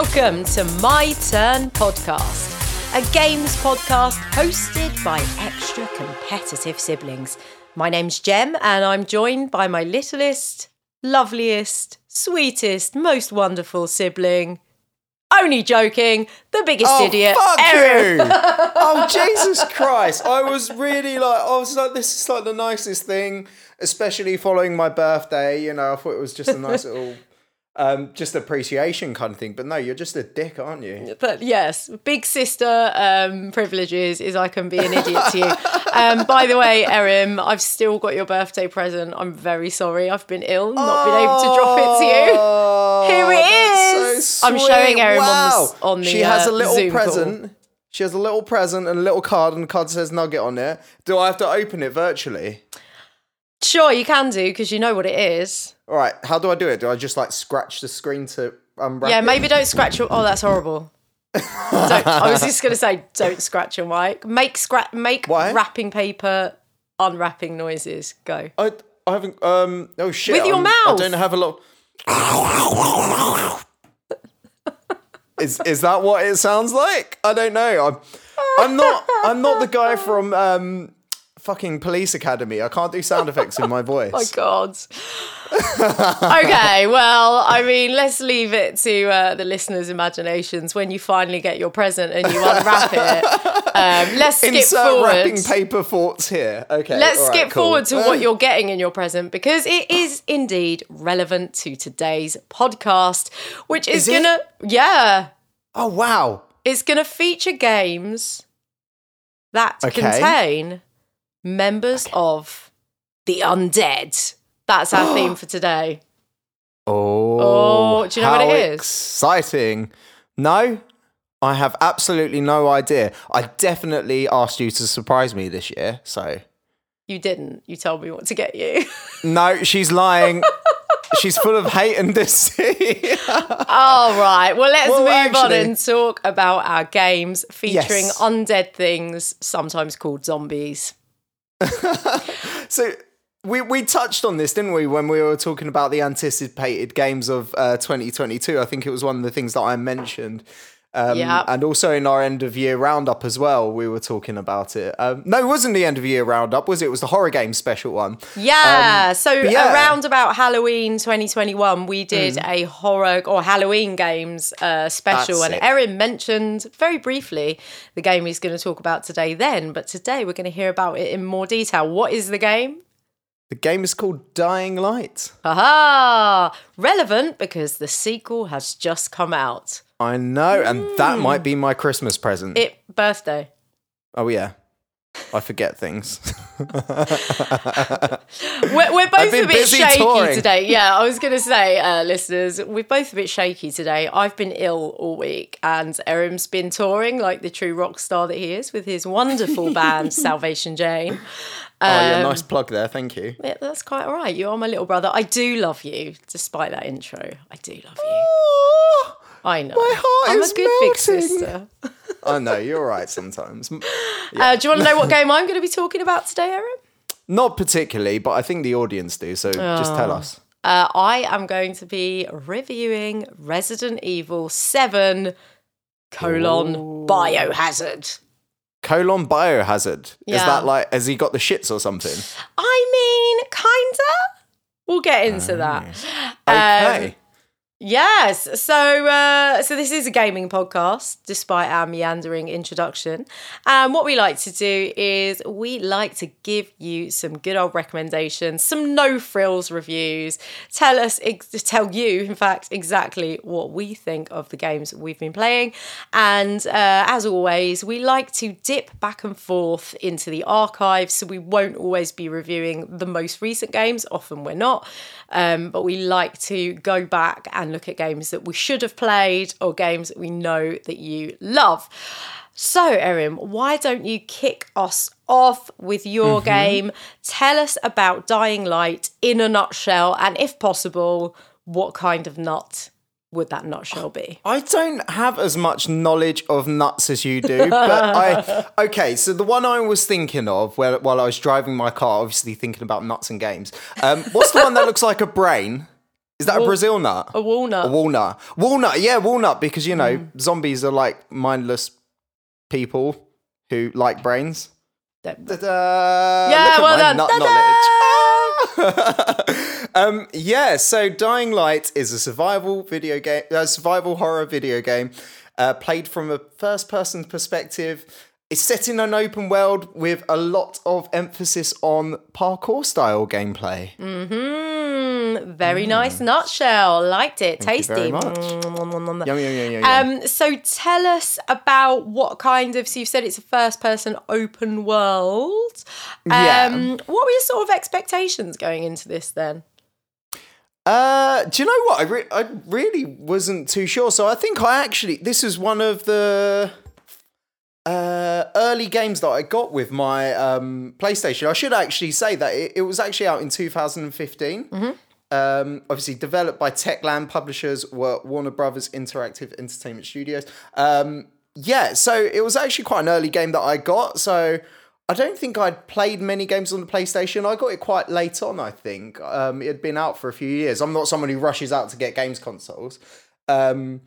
Welcome to My Turn Podcast, a games podcast hosted by extra competitive siblings. My name's Jem, and I'm joined by my littlest, loveliest, sweetest, most wonderful sibling. Only joking, the biggest Oh, idiot. fuck Erin. you! oh, Jesus Christ. I was really like, I was like, this is like the nicest thing, especially following my birthday. You know, I thought it was just a nice little, um, just appreciation kind of thing. But no, you're just a dick, aren't you? But yes, big sister um, privileges is I can be an idiot to you. Um, by the way, Erin, I've still got your birthday present. I'm very sorry. I've been ill, not been able to drop it to you. Oh, Here it is. so I'm showing. Erin on the on the, She has uh, a little Zoom call. present. She has a little present and a little card, and the card says Nugget on it. Do I have to open it virtually? Sure, you can do because you know what it is. All right. How do I do it? Do I just like scratch the screen to unwrap Yeah, it? maybe don't scratch your. Oh, that's horrible. I was just gonna say, don't scratch your mic. Make scratch. Make Why? wrapping paper unwrapping noises. Go. I, I haven't. Um. Oh shit. With your I'm- mouth. I don't have a lot. is is that what it sounds like? I don't know. I'm. I'm not. I'm not the guy from um. Fucking police academy. I can't do sound effects in my voice. Oh God. okay, well, I mean, let's leave it to uh, the listeners' imaginations when you finally get your present and you unwrap it. Um, let's skip Insert forward. wrapping paper thoughts here. Okay. Let's right, skip cool. forward to what you're getting in your present because it is indeed relevant to today's podcast, which is, Is gonna, yeah, Oh wow. it's gonna feature games that Okay. contain members of the undead. That's our theme for today. Oh. Oh, do you know what it is? Exciting. No, I have absolutely no idea. I definitely asked you to surprise me this year, so You didn't. You told me what to get you. no, she's lying. she's full of hate and deceit. All right. Well, let's Well, move on and talk about our games featuring Yes. undead things, sometimes called zombies. so we we touched on this, didn't we, when we were talking about the anticipated games of uh, 2022? I think it was one of the things that I mentioned. Um, Yeah. And also in our end of year roundup as well, we were talking about it. Um, no, it wasn't the end of year roundup, was it? It was the horror game special one. Yeah. so Um, but yeah. around about Halloween 2021, we did Mm. a horror or Halloween games uh, special, That's and it. Erin mentioned very briefly the game he's going to talk about today. Then, but today we're going to hear about it in more detail. What is the game? The game is called Dying Light. Aha! Relevant because the sequel has just come out. I know, and that might be my Christmas present. Mm. It birthday. oh yeah, I forget things. We're, we're both a bit shaky touring. today. Yeah, I was going to say, uh, listeners, we're both a bit shaky today. I've been ill all week, and Erin's been touring like the true rock star that he is with his wonderful band, Salvation Jane. oh yeah, Um, nice plug there. Thank you. Yeah, that's quite all right. You are my little brother. I do love you, despite that intro. I do love you. Oh, I know. my heart I'm is a good big melting. sister. I know you're right sometimes. Uh, do you want to know what game I'm going to be talking about today, Erin? Not particularly, but I think the audience do. So just tell us. Uh, I am going to be reviewing Resident Evil 7 colon Biohazard. Colon biohazard. Is that like has he got the shits or something? I mean, kinda. We'll get into that. Um, Okay. Yes. So, uh, so this is a gaming podcast, despite our meandering introduction. And what we like to do is we like to give you some good old recommendations, some no frills reviews. Tell us, ex- tell you, in fact, exactly what we think of the games we've been playing. And uh, as always, we like to dip back and forth into the archives, so we won't always be reviewing the most recent games. Often we're not. Um, but we like to go back and look at games that we should have played or games that we know that you love. So, Erin, why don't you kick us off with your game? Tell us about Dying Light in a nutshell, and if possible, what kind of nut would that nutshell be? I don't have as much knowledge of nuts as you do, but I okay. So the one I was thinking of while while I was driving my car, obviously thinking about nuts and games. Um, what's the one that looks like a brain? Is that a Brazil nut? A walnut. A walnut. Walnut, yeah, walnut, because you know, zombies are like mindless people who like brains. Ta-da! yeah, well done. nut knowledge. um, yeah, so Dying Light is a survival video game, a survival horror video game, uh, played from a first-person perspective. It's set in an open world with a lot of emphasis on parkour style gameplay. Mm, very nice nutshell. Liked it. Tasty. very much. Mm. Yum, yum, yum. Um, so tell us about what kind of. So you've said it's a first-person open world. Um, Yeah. What were your sort of expectations going into this then? Uh, do you know what? I, re- I really wasn't too sure. So I think I actually this is one of the uh, early games that I got with my um, PlayStation. I should actually say that it, it was actually out in 2015. Um, obviously developed by Techland. Publishers were Warner Brothers Interactive Entertainment Studios. Um, yeah, so it was actually quite an early game that I got. So I don't think I'd played many games on the PlayStation. I got it quite late on, I think. Um, it had been out for a few years. I'm not someone who rushes out to get games consoles. Um,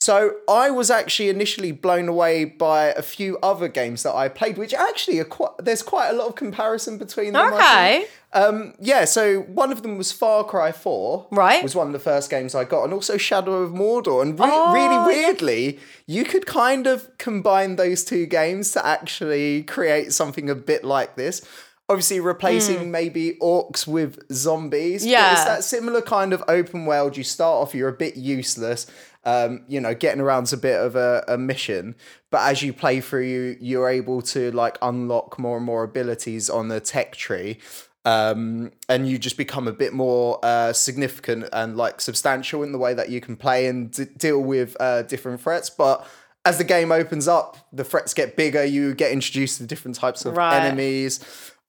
so I was actually initially blown away by a few other games that I played, which actually are quite, there's quite a lot of comparison between them. Okay. Um, yeah, so one of them was Far Cry 4. Right. Was one of the first games I got, and also Shadow of Mordor. And re- Oh, really weirdly, you could kind of combine those two games to actually create something a bit like this. Obviously, replacing maybe orcs with zombies. but. Yeah. it's that similar kind of open world. You start off, you're a bit useless. Um, you know, getting around's a bit of a, a mission, but as you play through, you you're able to like unlock more and more abilities on the tech tree, um, and you just become a bit more uh, significant and like substantial in the way that you can play and d- deal with uh, different threats. But as the game opens up, the threats get bigger. You get introduced to different types of Right. enemies.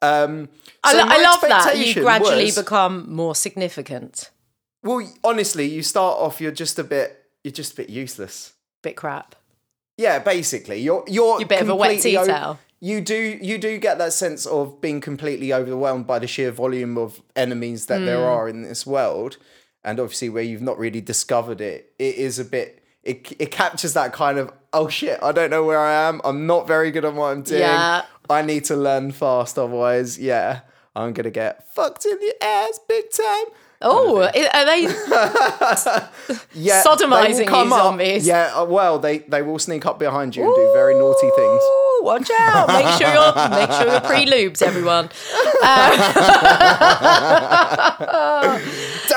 Um, I, so lo- I love that. You gradually was- become more significant. well, honestly, you start off, you're just a bit, you're just a bit useless. Bit crap. Yeah, basically, you're you're You're a bit of a wet o- tea-towel. you do you do get that sense of being completely overwhelmed by the sheer volume of enemies that there Hmm. are in this world, and obviously where you've not really discovered it, it is a bit. It, it captures that kind of oh shit I don't know where I am I'm not very good at what I'm doing Yeah. I need to learn fast otherwise yeah I'm gonna get fucked in the ass big time Oh, are they? yeah Sodomising they come up- zombies. yeah uh, well they they will sneak up behind you and do very naughty things Ooh, watch out! Make sure you're make sure you're pre-lubes, everyone.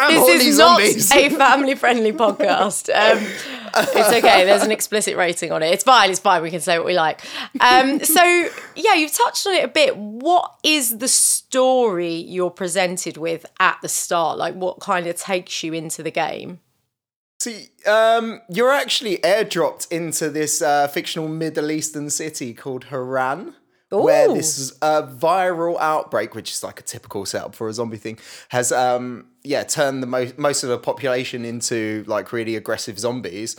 Damn This horny is not a family-friendly podcast. Um, it's okay. There's an explicit rating on it. It's fine. It's fine. We can say what we like. Um, so yeah, you've touched on it a bit. What is the story you're presented with at the start? Like, what kind of takes you into the game? See, um, you're actually airdropped into this uh, fictional Middle Eastern city called Harran. Where Ooh. this uh, viral outbreak, which is like a typical setup for a zombie thing, has um yeah turned the most most of the population into like really aggressive zombies.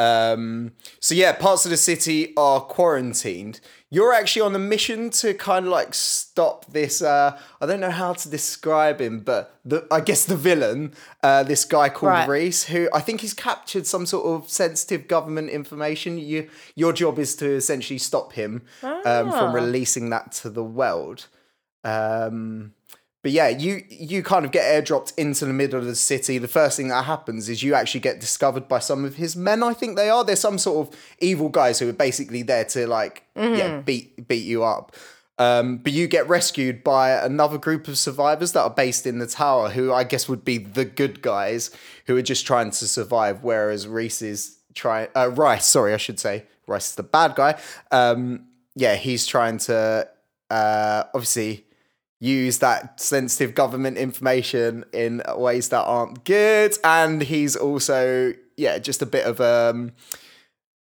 Um, so yeah, parts of the city are quarantined. You're actually on a mission to kind of like stop this. Uh, I don't know how to describe him, but the I guess the villain, uh, this guy called Right. Reese, who I think he's captured some sort of sensitive government information. You, your job is to essentially stop him um, Ah. from releasing that to the world. Um, but yeah, you you kind of get airdropped into the middle of the city. The first thing that happens is you actually get discovered by some of his men. I think they are. They're some sort of evil guys who are basically there to like yeah beat beat you up. Um, but you get rescued by another group of survivors that are based in the tower, who I guess would be the good guys who are just trying to survive, whereas Reese is trying. Uh, Rice, sorry, I should say Rice is the bad guy. Um, yeah, he's trying to uh, obviously use that sensitive government information in ways that aren't good and he's also yeah just a bit of um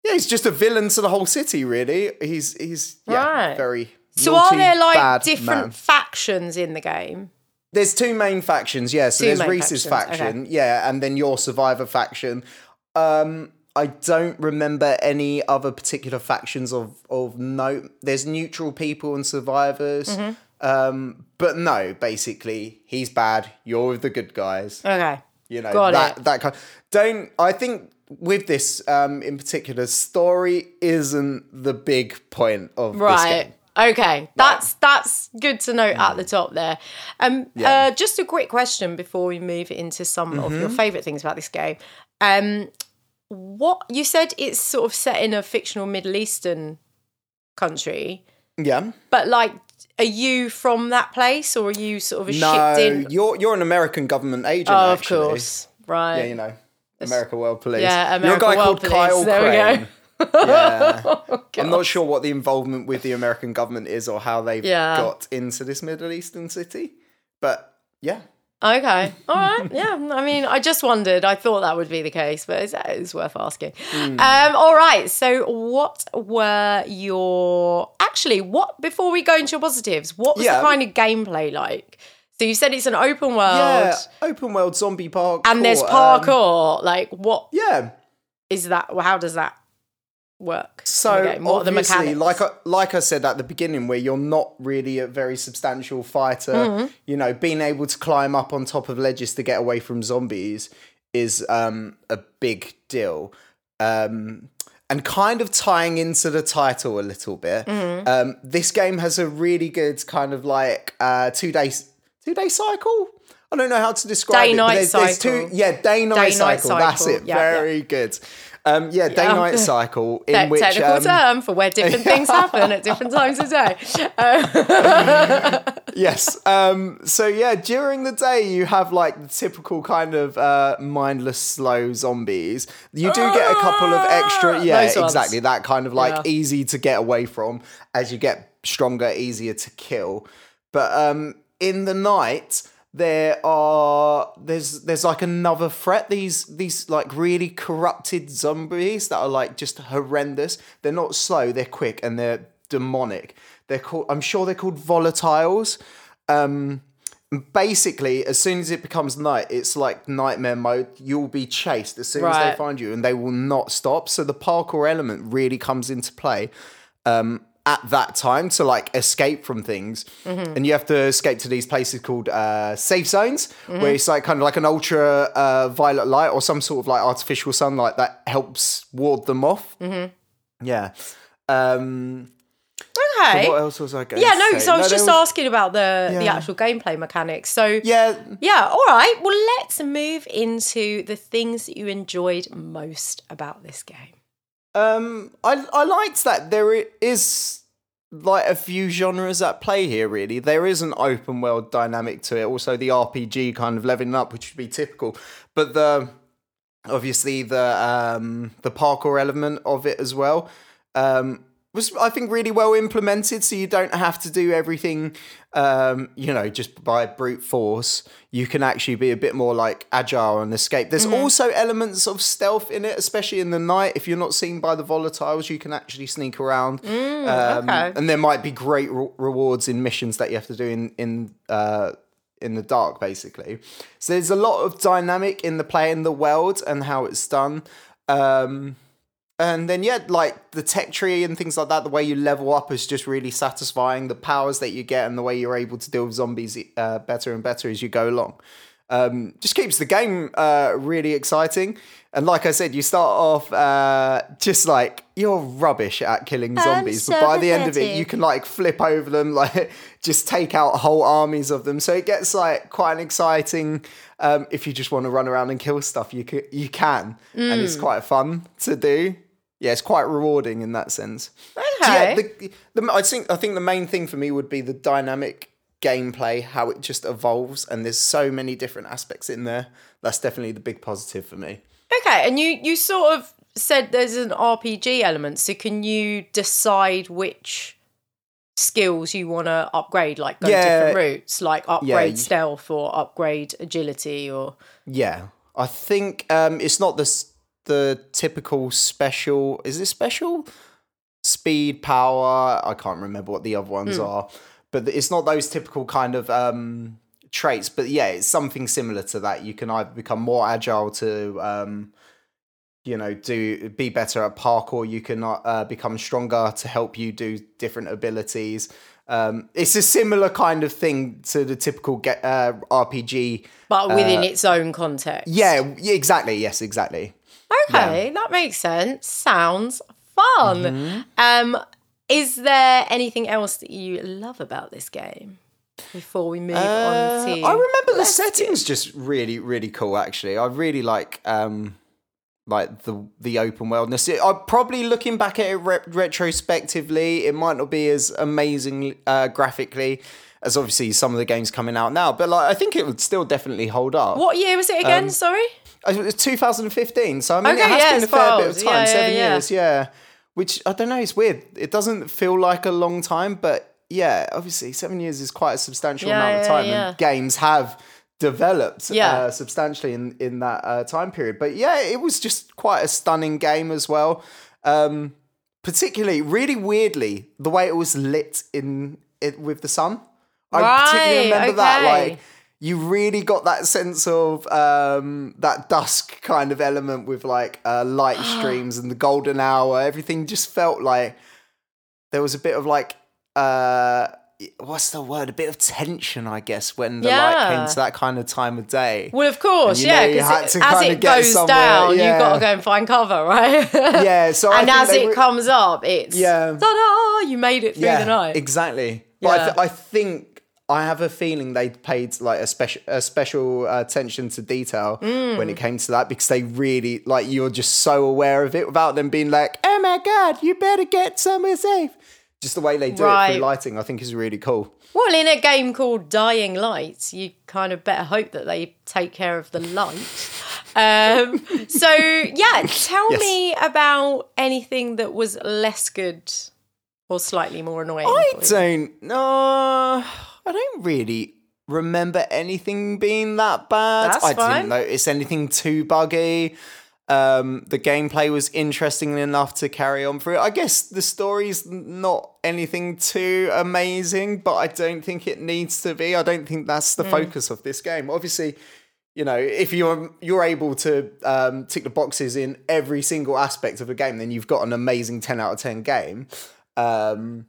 yeah he's just a villain to the whole city really he's he's yeah Right. very So, naughty, are there like different man. factions in the game? there's two main factions yeah so Two there's reese's factions, faction yeah and then your survivor faction um I don't remember any other particular factions of of note. There's neutral people and survivors. Mm-hmm. Um, but no, basically, he's bad. You're with the good guys. Okay. You know Got that it. that kind. Don't I think with this um, in particular, story isn't the big point of this Right. Okay, that's that's good to note at the top there. Um, Yeah. uh, just a quick question before we move into some of your favorite things about this game. Um, what you said it's sort of set in a fictional Middle Eastern country, Yeah. but like, are you from that place or are you sort of a No, shipped in? you're you're an American government agent. Oh, of actually. course, right? Yeah, you know, America World Police. Yeah, You're a America guy World called Police. Kyle There. Crane. yeah. Oh, I'm not sure what the involvement with the American government is or how they've Yeah. got into this Middle Eastern city, but yeah. Okay. All right. Yeah. I mean, I just wondered. I thought that would be the case, but it's, it's worth asking. Hmm. Um, all right. So, what were your actually? What before we go into your positives? What was Yeah. the kind of gameplay like? So you said it's an open world, Yeah, open world zombie park. and there's um, parkour. like, what yeah. is that? How does that work? So game? what the obviously, like I, like I said at the beginning, where you're not really a very substantial fighter, Mm-hmm. you know, being able to climb up on top of ledges to get away from zombies is um, a big deal. Um, and kind of tying into the title a little bit, Mm-hmm. um, this game has a really good kind of like uh, two day two day cycle. I don't know how to describe it. Day-night there's, there's cycle. two, yeah, day night Day-night cycle. That's it. Yeah, yeah. Very good. Um, yeah, day night cycle in Te- which technical um, term for where different things happen at different times of day. yes. Um, so yeah, during the day you have like the typical kind of uh, mindless, slow zombies. You do get a couple of extra, yeah, Those ones. exactly that kind of like Yeah. easy to get away from as you get stronger, easier to kill. But um, in the night there are there's there's like another threat. These these like really corrupted zombies that are like just horrendous. They're not slow they're quick and they're demonic. They're called i'm sure they're called volatiles. Um basically as soon as it becomes night it's like nightmare mode. You'll be chased as soon as they find you and they will not stop. So the parkour element really comes into play. Um at that time to like escape from things and you have to escape to these places called uh, safe zones where it's like kind of like an ultra uh, violet light or some sort of like artificial sunlight that helps ward them off yeah um okay. what else was i going Yeah, no, say? so I was there just asking about the the actual gameplay mechanics. So yeah yeah, all right. Well, let's move into the things that you enjoyed most about this game. Um, I I liked that there is like a few genres at play here. Really, there is an open world dynamic to it. Also, the RPG kind of leveling up, which would be typical, but the obviously the um the parkour element of it as well. Um, was I think really well implemented, so you don't have to do everything, um, you know, just by brute force. You can actually be a bit more like agile and escape. There's also elements of stealth in it, especially in the night. If you're not seen by the volatiles, you can actually sneak around. um, okay. And there might be great re- rewards in missions that you have to do in in uh, in the dark, basically. So there's a lot of dynamic in the play in the world and how it's done. Um, and then yeah, like the tech tree and things like that, the way you level up is just really satisfying. The powers that you get and the way you're able to deal with zombies uh, better and better as you go along. Um, just keeps the game uh, really exciting. And like I said, you start off uh, just like you're rubbish at killing zombies, so but by the end of it, you can like flip over them, like just take out whole armies of them. So it gets like quite an exciting. Um, if you just want to run around and kill stuff, you can, you can, and Mm. it's quite fun to do. Yeah, it's quite rewarding in that sense. So Okay. yeah, the, the, I think I think the main thing for me would be the dynamic gameplay, how it just evolves, and there's so many different aspects in there. That's definitely the big positive for me. Okay, and you you sort of said there's an RPG element, so can you decide which skills you want to upgrade, like go Yeah. different routes, like upgrade you- stealth or upgrade agility or Yeah, I think um, it's not the the typical special. Is it special? Speed, power. I can't remember what the other ones are, but it's not those typical kind of um, traits. But yeah, it's something similar to that. You can either become more agile to. Um, you know, do be better at parkour. You can uh, become stronger to help you do different abilities. Um, it's a similar kind of thing to the typical ge- uh, RPG. But within its own context. Yeah, exactly. Yes, exactly. Okay, that makes sense. Sounds fun. Mm-hmm. Um, is there anything else that you love about this game before we move on Uh, to? I remember the settings just really, really cool. Actually, I really like um, like the the open worldness. It, I probably looking back at it re- retrospectively, it might not be as amazing uh, graphically as obviously some of the games coming out now, but like I think it would still definitely hold up. What year was it again? Sorry. Uh, It was 2015, so I mean, Okay, it has yeah, been a fair bit of time, Yeah, seven yeah. years, yeah. Which I don't know, it's weird. It doesn't feel like a long time, but yeah, obviously, seven years is quite a substantial amount of time, and games have developed Yeah. uh, substantially in in that uh, time period. But yeah, it was just quite a stunning game as well. Um, particularly, really weirdly, the way it was lit in it with the sun. I particularly Right, remember that, like you really got that sense of um, that dusk kind of element with like uh, light streams and the golden hour. Everything just felt like there was a bit of like uh, what's the word? A bit of tension, I guess, when the light Yeah. came to that kind of time of day. Well, of course, And you know yeah. you had Because to as it get goes somewhere, down, yeah. you've got to go and find cover, right? yeah, so and as it re- comes up, it's Yeah. ta-da! You made it through the night. Exactly. But I, th- I think I have a feeling they paid like a special a special uh, attention to detail Mm. when it came to that because they really like you're just so aware of it without them being like, oh my god, you better get somewhere safe. Just the way they do it Right. through lighting, I think is really cool. Well, in a game called Dying Light, you kind of better hope that they take care of the light. Um, so, yeah, tell Yes. me about anything that was less good or slightly more annoying. I don't know. I don't really remember anything being that bad. That's I fine. didn't notice anything too buggy. Um, the gameplay was interesting enough to carry on through. I guess the story's not anything too amazing, but I don't think it needs to be. I don't think that's the focus of this game. Obviously, you know, if you're you're able to um, tick the boxes in every single aspect of a game, then you've got an amazing ten out of ten game. Um,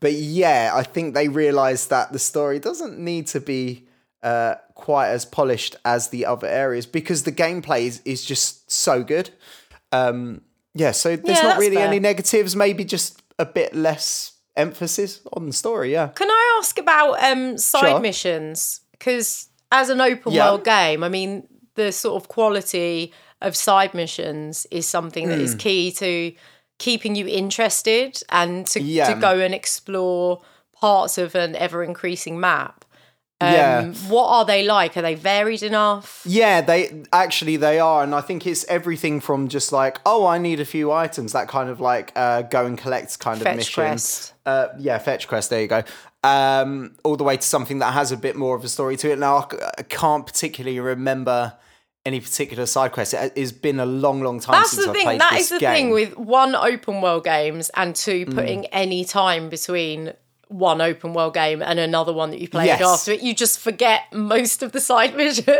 But yeah, I think they realised that the story doesn't need to be uh, quite as polished as the other areas because the gameplay is, is just so good. Um, yeah, so there's Yeah, not really fair. any negatives. Maybe just a bit less emphasis on the story. Yeah. Can I ask about um, side Sure. missions? Because as an open Yeah. world game, I mean, the sort of quality of side missions is something that Hmm. is key to keeping you interested and to, Yeah. to go and explore parts of an ever increasing map. Um, Yeah. What are they like? Are they varied enough? Yeah, they actually they are, and I think it's everything from just like, oh, I need a few items, that kind of like uh, go and collect kind of Fetch mission. quest. Uh, yeah, fetch quest. There you go. Um, all the way to something that has a bit more of a story to it. Now I can't particularly remember any particular side quest. It has been a long, long time That's since the I thing. played That this is the game. Mm. thing with one open world games and two putting any time between one open world game and another one that you played Yes. after it. You just forget most of the side missions.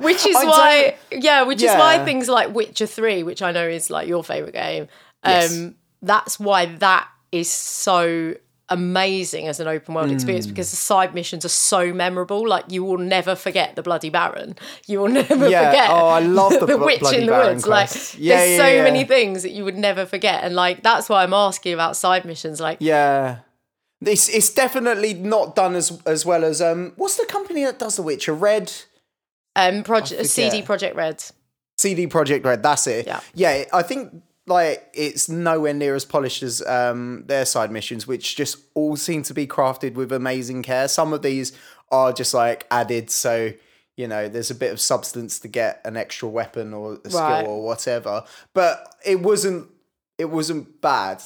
which is I why, yeah, which is why things like Witcher Three, which I know is like your favorite game. Yes. Um, that's why that is so amazing as an open world Mm. experience because the side missions are so memorable. Like you will never forget the bloody Baron. You will never Yeah. forget. Oh, I love the the Blo- witch in the Baron woods. quest. Like Yeah, there's yeah, so many things that you would never forget, and like that's why I'm asking about side missions. Like Yeah. It's, it's definitely not done as as well as um what's the company that does The Witcher? Red um, project. CD Projekt Red. CD Projekt Red, that's it. Yeah. Yeah, I think like it's nowhere near as polished as um their side missions, which just all seem to be crafted with amazing care. Some of these are just like added so you know there's a bit of substance to get an extra weapon or a skill Right. or whatever. But it wasn't it wasn't bad.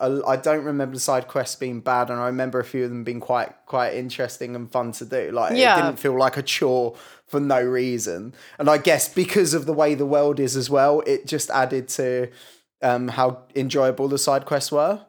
I, I don't remember the side quests being bad, and I remember a few of them being quite quite interesting and fun to do. Like Yeah. it didn't feel like a chore for no reason. And I guess because of the way the world is as well, it just added to um, how enjoyable the side quests were.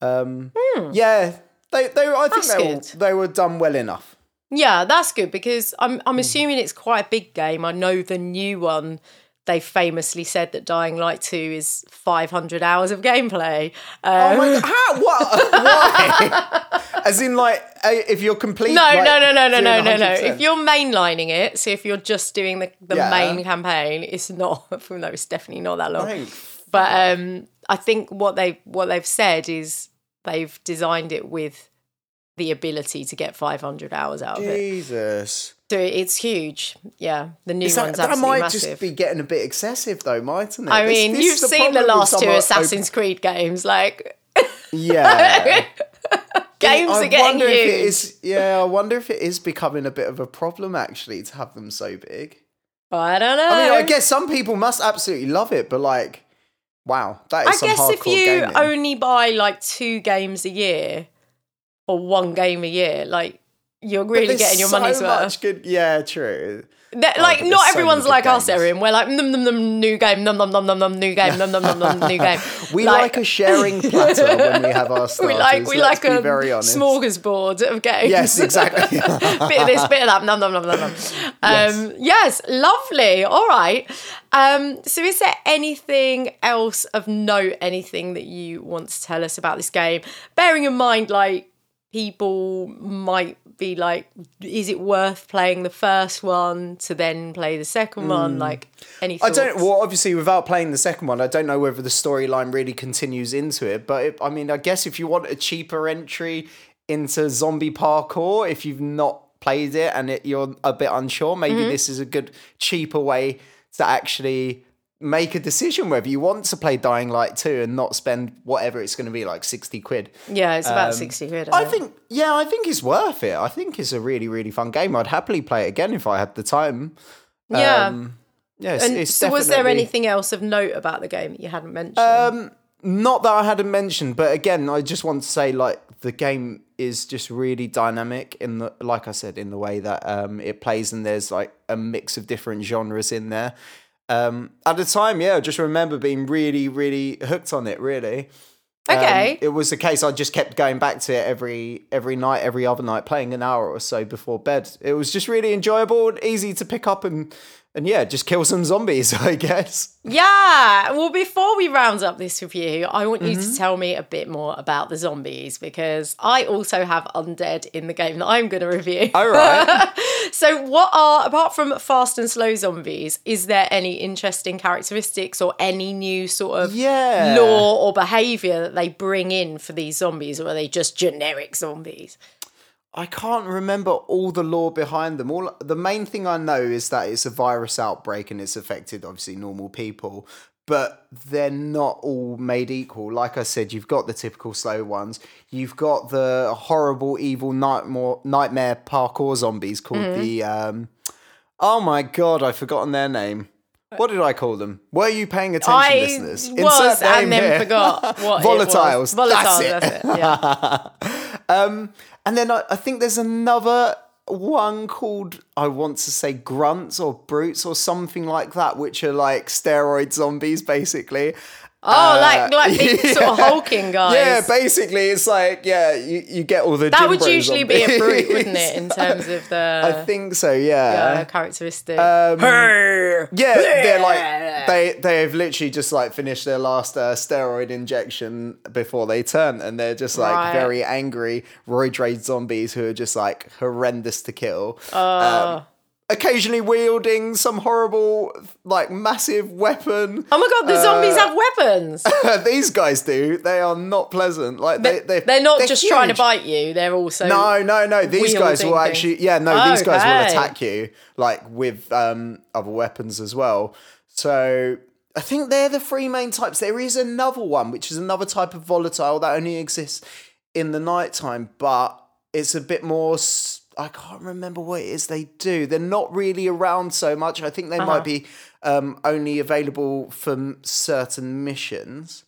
Um, Yeah, they they I think Hmm. That's they were, they were done well enough. Yeah, that's good because I'm Hmm. I'm assuming it's quite a big game. I know the new one they famously said that Dying Light 2 is 500 hours of gameplay. Oh Um, my god! How? What? Why? As in, like, if you're complete. no, like, no, no, no, no, no, no, no. If you're mainlining it, so if you're just doing the, the Yeah. main campaign, it's not. No, it's definitely not that long. But um, I think what they what they've said is they've designed it with the ability to get 500 hours out of it. Jesus. So it's huge. Yeah, the new that, one's that absolutely might massive. just be getting a bit excessive, though, mightn't it? I mean, this you've is the seen the last two Assassin's Creed games. Like Yeah. games I are getting wonder if it huge. is. Yeah, I wonder if it is becoming a bit of a problem actually to have them so big. I don't know. I mean, I guess some people must absolutely love it, but like, wow, that is I guess if you gaming. only buy like two games a year or one game a year, like you're really getting your so money's worth. Good, yeah, true. That- Oh, like but not so everyone's like us. Erin. We're like num num num new game, num num num num num new game, num num num num new game. We like, a sharing platter when we have our starters. we like we like a very honest. smorgasbord of games. Yes, exactly. bit of this, bit of that. Num num num num num. Um, yes. lovely. All right. Um, so, is there anything else of note? Anything that you want to tell us about this game? Bearing in mind, like people might be like, is it worth playing the first one to then play the second one? Like any? Hmm. I don't. Well, obviously, without playing the second one, I don't know whether the storyline really continues into it. But it, I mean, I guess if you want a cheaper entry into zombie parkour, if you've not played it and it, you're a bit unsure, maybe Mm-hmm. this is a good cheaper way to actually make a decision whether you want to play Dying Light 2 and not spend whatever it's going to be like 60 quid. Yeah, it's about Um, sixty quid. I think, yeah, I think it's worth it. I think it's a really, really fun game. I'd happily play it again if I had the time. Yeah. Um, yeah, it's, and it's so, was there anything else of note about the game that you hadn't mentioned? Um, not that I hadn't mentioned, but again, I just want to say like the game is just really dynamic in the like I said in the way that um it plays and there's like a mix of different genres in there. Um, at the time, yeah, I just remember being really, really hooked on it. Really, Um, okay. it was the case. I just kept going back to it every every night, every other night, playing an hour or so before bed. It was just really enjoyable and easy to pick up and and yeah, just kill some zombies. I guess. Yeah. Well, before we round up this review, I want you Mm-hmm. to tell me a bit more about the zombies because I also have undead in the game that I'm going to review. All right. so, what are, apart from fast and slow zombies, is there any interesting characteristics or any new sort of Yeah. lore or behavior that they bring in for these zombies, or are they just generic zombies? I can't remember all the lore behind them. All the main thing I know is that it's a virus outbreak and it's affected obviously normal people, but they're not all made equal. Like I said, you've got the typical slow ones. You've got the horrible, evil nightmare nightmare parkour zombies called mm-hmm. the um. Oh my god, I've forgotten their name. Uh, what did I call them? Were you paying attention, I listeners? was Insert name and then here. forgot what Volatiles. It was. Volatiles. That's it. That's it. Yeah. Um, And then I, I think there's another one called I want to say grunts or brutes or something like that, which are like steroid zombies, basically. Oh, like like big sort of hulking guys. Yeah, basically, it's like yeah, you, you get all the that would Jimbro usually be a brute, wouldn't it, in terms of the I think so. Yeah. uh, characteristic? Um, yeah, they're like they they've literally just like finished their last uh, steroid injection before they turn, and they're just like Right. very angry roid rage zombies who are just like horrendous to kill. Uh. Um, occasionally wielding some horrible like massive weapon. oh my god, the zombies have weapons. These guys do. They are not pleasant. Like they they're, They're not just trying to bite you. They're also No, no, no. These guys will actually, yeah, no, these guys will attack you like with um, other weapons as well. So I think they're the three main types. There is another one, which is another type of volatile that only exists in the nighttime, but it's a bit more. s- I can't remember what it is they do. They're not really around so much. I think they Uh-huh. might be um, only available for certain missions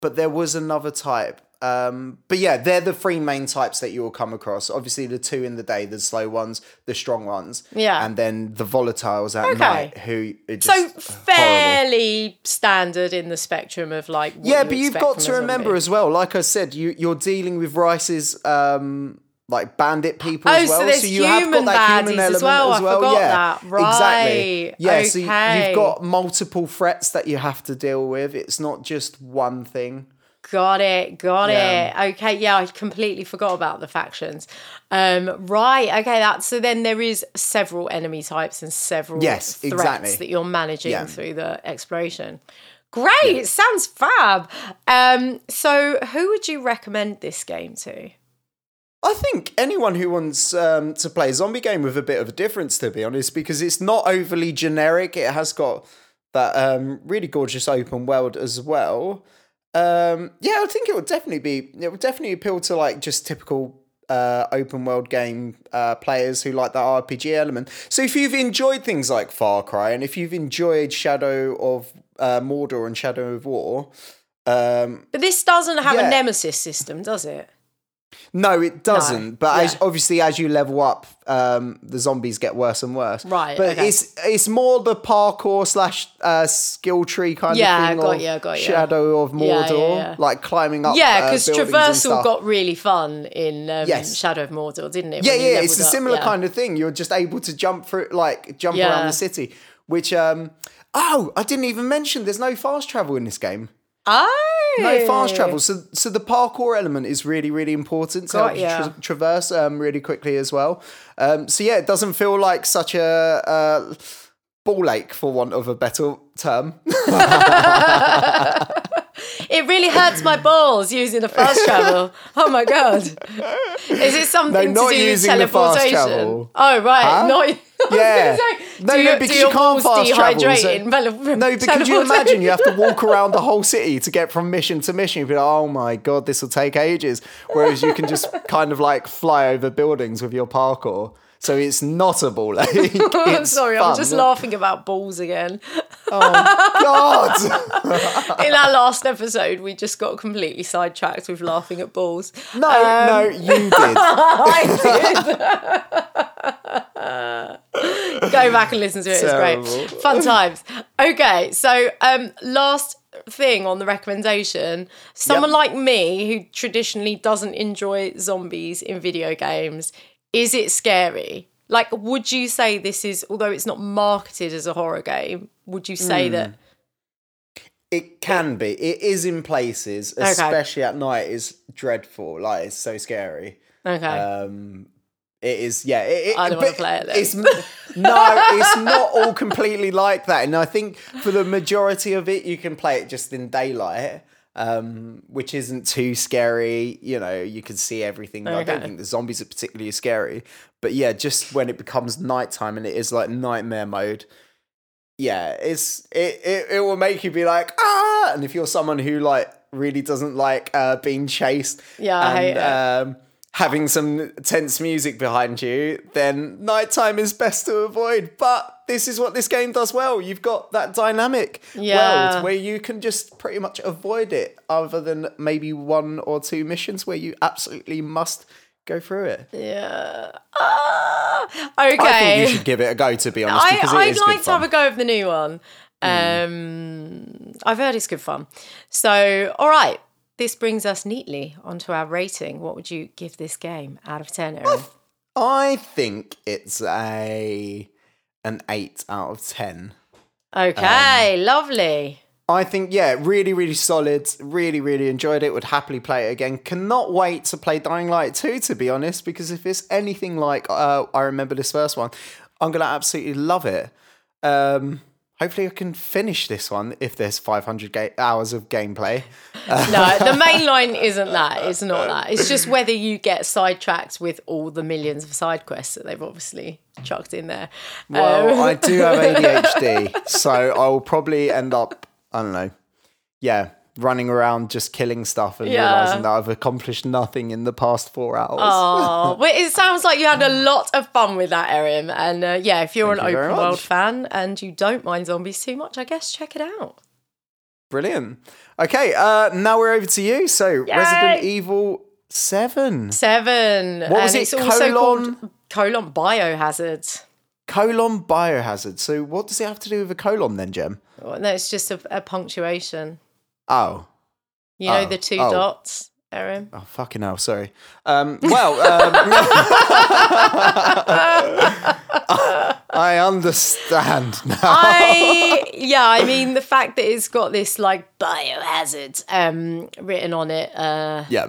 but there was another type. Um, but yeah, they're the three main types that you will come across. Obviously, the two in the day, the slow ones, the strong ones, Yeah. and then the volatiles at Okay. night, who are just so horrible. fairly standard in the spectrum of like. Yeah, you but you've got to remember zombie. as well. Like I said, you you're dealing with Rice's um, like bandit people Oh, as well. so there's you have got that human baddies as well. as I well. forgot yeah, that. exactly. Right. Yeah, so you, you've got multiple threats that you have to deal with. It's not just one thing. Got it, got Yeah. it. Okay, yeah, I completely forgot about the factions. Um, right, okay, that so then there is several enemy types and several Yes, threats exactly. that you're managing Yeah. through the exploration. Great, sounds fab. Um, so who would you recommend this game to? I think anyone who wants um, to play a zombie game with a bit of a difference, to be honest, because it's not overly generic. It has got that um, really gorgeous open world as well. Um, yeah, I think it would definitely be. It would definitely appeal to like just typical uh, open world game uh, players who like that RPG element. So if you've enjoyed things like Far Cry and if you've enjoyed Shadow of uh, Mordor and Shadow of War, um, But this doesn't have Yeah. a nemesis system, does it? No, it doesn't. but as, obviously, as you level up, um, the zombies get worse and worse. Right, But okay. it's it's more the parkour slash uh, skill tree kind Yeah, of thing. got ya, got ya. Shadow of Mordor, yeah, yeah. like climbing up. Yeah, uh, because and traversal got really fun in um, Yes. Shadow of Mordor, didn't it? Yeah, yeah, it's a up? similar Yeah. kind of thing. You're just able to jump through, like jump Yeah. around the city. Which, um, oh, I didn't even mention. There's no fast travel in this game. Oh, No fast travel. So, so the parkour element is really, really important to Got help you ya. tra- traverse um, really quickly as well. Um, so yeah, it doesn't feel like such a uh, ball ache, for want of a better term. It really hurts my balls using the fast travel. Oh my god! Is it something not to do with using the fast teleportation? travel. Oh right, Huh? not. Yeah. No, do no, because you can't fast travel, so- dehydrate in tele- No, but could you imagine you have to walk around the whole city to get from mission to mission? You'd be like, oh my god, this will take ages. Whereas you can just kind of like fly over buildings with your parkour. So it's not a ball ache. I'm sorry, I'm just laughing about balls again. Oh God. In our last episode, we just got completely sidetracked with laughing at balls. No, Um, no, you did. I did. Go back and listen to it. It's great. Fun times. Okay, so um, last thing on the recommendation someone Yep. like me who traditionally doesn't enjoy zombies in video games, is it scary? Like, would you say this is, although it's not marketed as a horror game, would you Hmm. say that? It can be. It is in places, especially at night, is dreadful. Like it's so scary. Okay. Um, it is, yeah. It, it- I don't wanna play it then. It's, no, it's not all completely like that. And I think for the majority of it, you can play it just in daylight, um, which isn't too scary. You know, you can see everything. I don't think the zombies are particularly scary. But yeah, just when it becomes nighttime and it is like nightmare mode, yeah, it's it, it, it will make you be like, ah. And if you're someone who like really doesn't like uh, being chased, Yeah, and, um, having some tense music behind you, then nighttime is best to avoid. But this is what this game does well. You've got that dynamic Yeah. world where you can just pretty much avoid it, other than maybe one or two missions where you absolutely must go through it. yeah. Ah, okay. I think you should give it a go, to be honest, because it I, I'd like to have a go of the new one. Um, I've heard it's good fun. So, all right, this brings us neatly onto our rating. What would you give this game out of 10, Erin? I think it's a an eight out of ten. Okay, Um, lovely. I think, yeah, really, really solid. Really, really enjoyed it. Would happily play it again. Cannot wait to play Dying Light 2, to be honest, because if it's anything like uh, I remember this first one, I'm going to absolutely love it. Um, hopefully, I can finish this one if there's 500 ga- hours of gameplay. No, the main line isn't that. It's not that. It's just whether you get sidetracked with all the millions of side quests that they've obviously chucked in there. Well, Um, I do have ADHD, so I will probably end up, I don't know, yeah, running around just killing stuff and Yeah. realizing that I've accomplished nothing in the past four hours. Oh, well, it sounds like you had a lot of fun with that, Erin. And uh, yeah, if you're Thank an you open world much. fan and you don't mind zombies too much, I guess check it out. Brilliant. Okay, uh, now we're over to you. So, Resident Evil 7. Seven. What was and it? It's also Colon- called colon biohazard. Colon biohazard. So, what does it have to do with a colon then, Jem? Oh, No, it's just a, a punctuation. Oh, You know Oh, the two oh. dots Erin? Oh fucking hell! Sorry. Um, well, um, I understand now. I yeah, I mean the fact that it's got this like biohazard um written on it, uh yeah.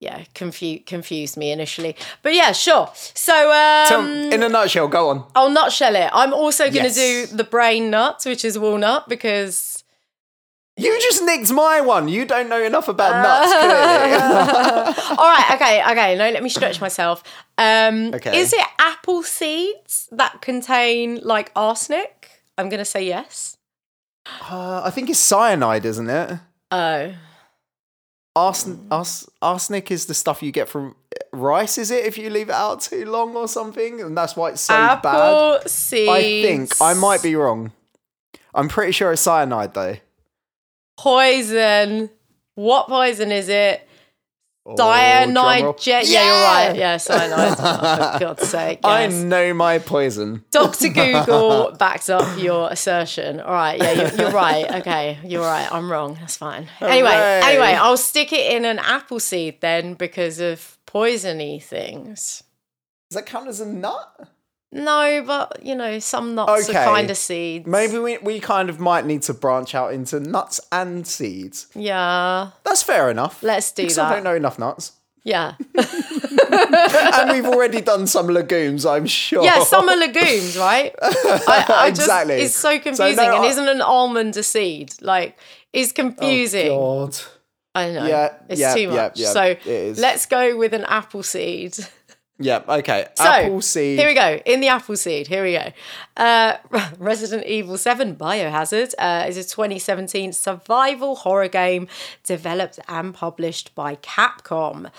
yeah, confused confused me initially. But yeah, sure. So um So, in a nutshell, go on. I'll nutshell it. I'm also gonna Yes. do the brain nut, which is walnut, because You just nicked my one. You don't know enough about nuts, clearly. all right, okay, okay, no, let me stretch myself. Um Okay. is it apple seeds that contain like arsenic? I'm gonna say yes. uh, I think it's cyanide, isn't it? Oh. Arsen- ars- arsenic is the stuff you get from rice, is it? If you leave it out too long or something, and that's why it's so bad. apple seeds. I think I might be wrong. I'm pretty sure it's cyanide though. Poison. What poison is it? Oh. Cyanide. Jet. Yeah! you're right. Yeah, cyanide. Oh, for God's sake. I know my poison. Dr. Google backs up your assertion. All right. Yeah, you're, you're right. Okay, you're right. I'm wrong. That's fine. Anyway, Hooray. anyway, I'll stick it in an apple seed then because of poisony things. Does that count as a nut? No, but you know, some nuts Okay. are kind of seeds. Maybe we, we kind of might need to branch out into nuts and seeds. Yeah. That's fair enough. Let's do because I don't know enough nuts. Yeah. and we've already done some legumes, I'm sure. Yeah, some are legumes, right? I, I Exactly. Just, it's so confusing. no, and I- isn't an almond a seed? Like, it's confusing. Oh, God. I know. Yeah, it's yeah, too yeah, much. yeah, so it is. let's go with an apple seed. Yeah, okay. So Apple seed. Here we go. In the apple seed. Here we go. Uh, Resident Evil 7 Biohazard uh, is a 2017 survival horror game developed and published by Capcom.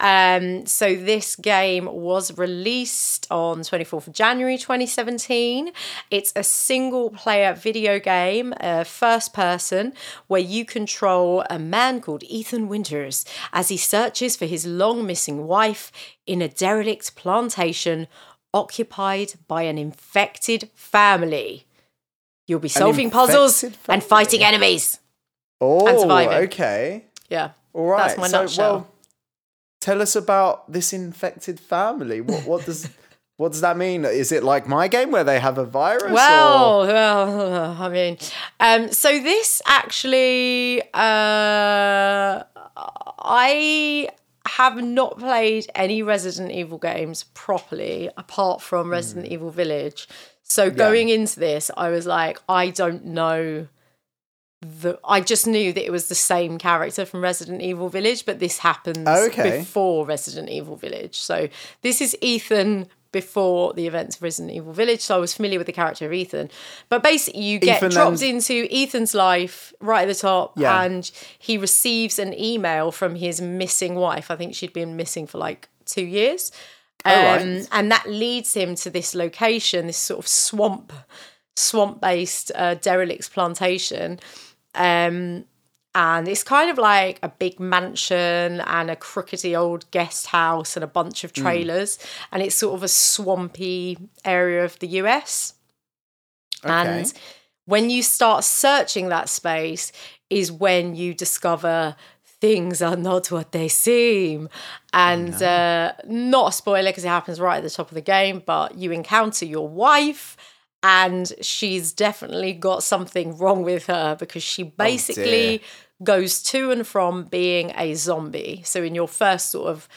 Um, so this game was released on 24th of January 2017. It's a single player video game, uh, first person, where you control a man called Ethan Winters as he searches for his long missing wife in a derelict plantation occupied by an infected family. You'll be solving puzzles infected and fighting enemies. oh, surviving. okay. Yeah. All right. That's my so, nutshell. well, tell us about this infected family. What, what does what does that mean? Is it like my game where they have a virus? or- Well, well, I mean, um, so this actually, uh, I have not played any Resident Evil games properly apart from Resident Hmm. Evil Village. So going into this, I was like, I don't know. The, I just knew that it was the same character from Resident Evil Village, but this happens Okay. before Resident Evil Village. So this is Ethan before the events of Resident Evil Village. So I was familiar with the character of Ethan. But basically, you get Ethan dropped and- into Ethan's life right at the top, Yeah. and he receives an email from his missing wife. I think she'd been missing for like two years. Um, right. And that leads him to this location, this sort of swamp, swamp based uh, derelict plantation. Um, and it's kind of like a big mansion and a crookedy old guest house and a bunch Hmm. of trailers. And it's sort of a swampy area of the US. Okay. And when you start searching that space, is when you discover things are not what they seem. And uh, not a spoiler because it happens right at the top of the game, but you encounter your wife. And she's definitely got something wrong with her because she oh, basically goes to and from being a zombie. So, in your first sort of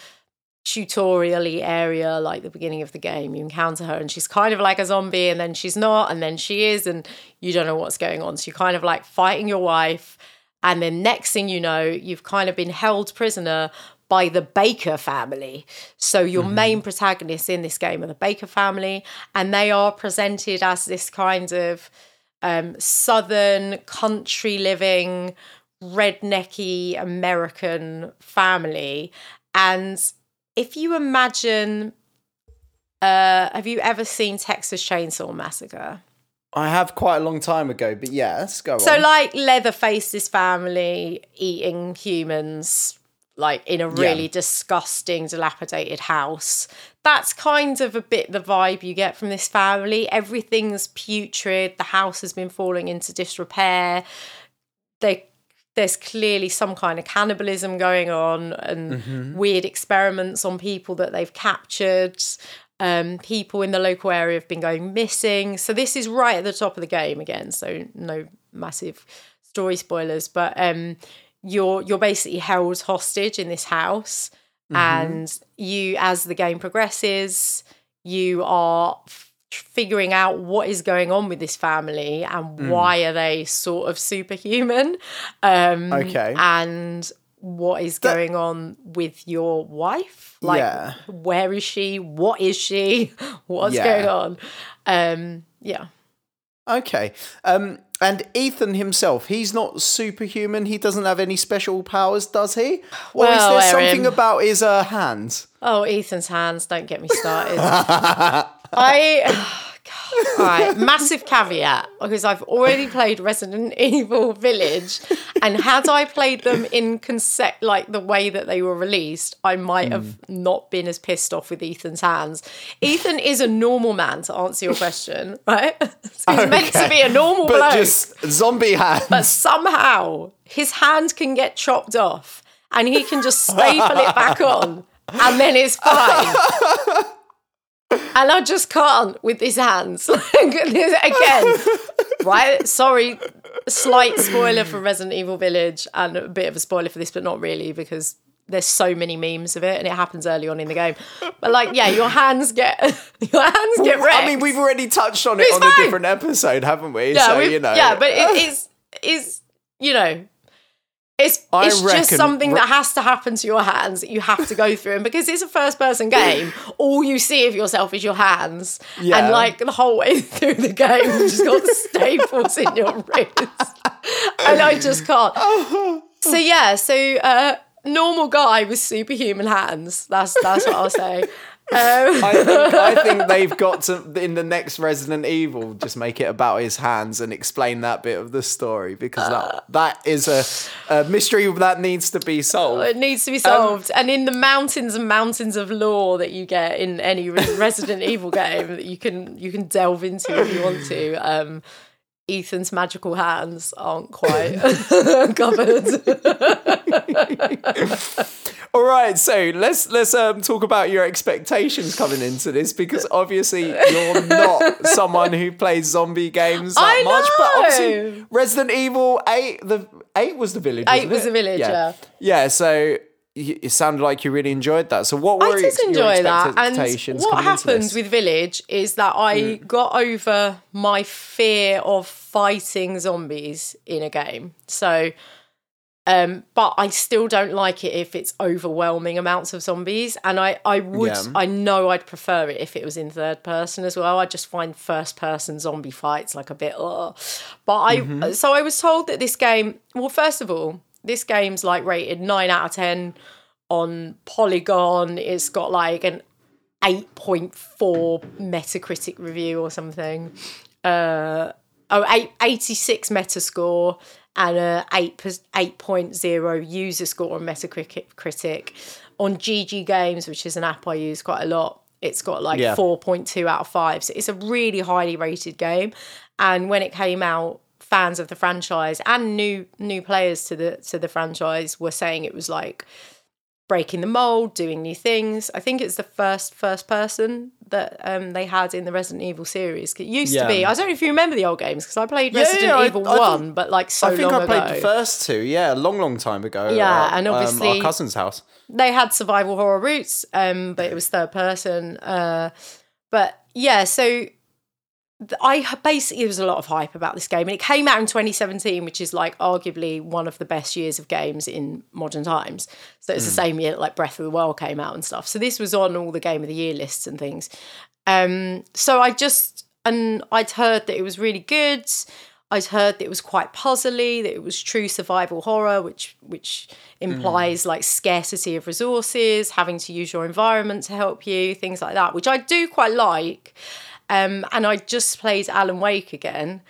tutorially area, like the beginning of the game, you encounter her and she's kind of like a zombie, and then she's not, and then she is, and you don't know what's going on. So, you're kind of like fighting your wife. And then, next thing you know, you've kind of been held prisoner by the Baker family. So, your main protagonists in this game are the Baker family, and they are presented as this kind of um, southern country living, rednecky American family. And if you imagine, uh, have you ever seen Texas Chainsaw Massacre? I have quite a long time ago, but yes, go So, on. So, like Leatherface's family eating humans, like in a really disgusting, dilapidated house. That's kind of a bit the vibe you get from this family. Everything's putrid. The house has been falling into disrepair. They there's clearly some kind of cannibalism going on and Mm-hmm. weird experiments on people that they've captured. Um, people in the local area have been going missing. So this is right at the top of the game again. So no massive story spoilers, but um, you're you're basically held hostage in this house, Mm-hmm. and you, as the game progresses, you are f- figuring out what is going on with this family and Mm. why are they sort of superhuman um Okay. and what is going on with your wife like Yeah. where is she what is she what's Yeah. going on um yeah Okay. Um, and Ethan himself, he's not superhuman. He doesn't have any special powers, does he? Or Well, is there Erin. something about his uh, hands? oh ethan's hands don't get me started i. All right, massive caveat because I've already played Resident Evil Village, and had I played them in concept like the way that they were released, I might have hmm. not been as pissed off with Ethan's hands. Ethan is a normal man, to answer your question, right? So he's meant to be a normal But bloke, just zombie hands. but somehow his hand can get chopped off, and he can just staple it back on, and then it's fine. And I just can't with his hands. Again, right? Sorry, slight spoiler for Resident Evil Village and a bit of a spoiler for this, but not really because there's so many memes of it and it happens early on in the game. But like, yeah, your hands get your hands get wrecked. I mean, we've already touched on it It's on fine. a different episode, haven't we? yeah, so, you know. yeah, but it is is you know. It's, I it's just something that has to happen to your hands that you have to go through. And because it's a first person game, all you see of yourself is your hands. Yeah. And like the whole way through the game, you've just got staples in your wrists. And I just can't. So yeah, so uh, normal guy with superhuman hands. That's that's what I'll say. Um, I think, I think they've got to in the next Resident Evil just make it about his hands and explain that bit of the story because that that is a, a mystery that needs to be solved. It needs to be solved. and in the mountains and mountains of lore that you get in any Resident Evil game that you can you can delve into if you want to, um, Ethan's magical hands aren't quite covered. All right, so let's let's um, talk about your expectations coming into this because obviously you're not someone who plays zombie games that I much, but know. obviously Resident Evil Eight, the Eight was the village. Eight was it? the village, yeah. yeah. So it sounded like you really enjoyed that. So what were I did enjoy that. And what happened with Village is that I got over my fear of fighting zombies in a game. So, um, but I still don't like it if it's overwhelming amounts of zombies. And I, I would, Yeah. I know I'd prefer it if it was in third person as well. I just find first person zombie fights like a bit, ugh. But I, Mm-hmm. so I was told that this game, well, first of all, this game's like rated nine out of 10 on Polygon. It's got like an 8.4 Metacritic review or something. Uh, oh, eight, 86 Metascore and a 8, 8.0 user score on Metacritic. On GG Games, which is an app I use quite a lot, it's got like Yeah. 4.2 out of 5. So it's a really highly rated game. And when it came out, fans of the franchise and new new players to the to the franchise were saying it was like breaking the mold, doing new things. I think it's the first first person that um, they had in the Resident Evil series. It used to be. I don't know if you remember the old games because I played Yeah, Resident yeah, I- Evil I One, think- but like so I think I played ago. the first two, yeah, a long, long time ago. Yeah, at, and um, obviously- our cousin's house. they had survival horror roots, um, but it was third person. Uh, but yeah, so I basically there was a lot of hype about this game, and it came out in 2017, which is like arguably one of the best years of games in modern times. So it's the same year that like Breath of the Wild came out and stuff. So this was on all the Game of the Year lists and things. Um, so I just and I'd heard that it was really good. I'd heard that it was quite puzzly, that it was true survival horror, which which implies like scarcity of resources, having to use your environment to help you, things like that, which I do quite like. Um, and I just played Alan Wake again,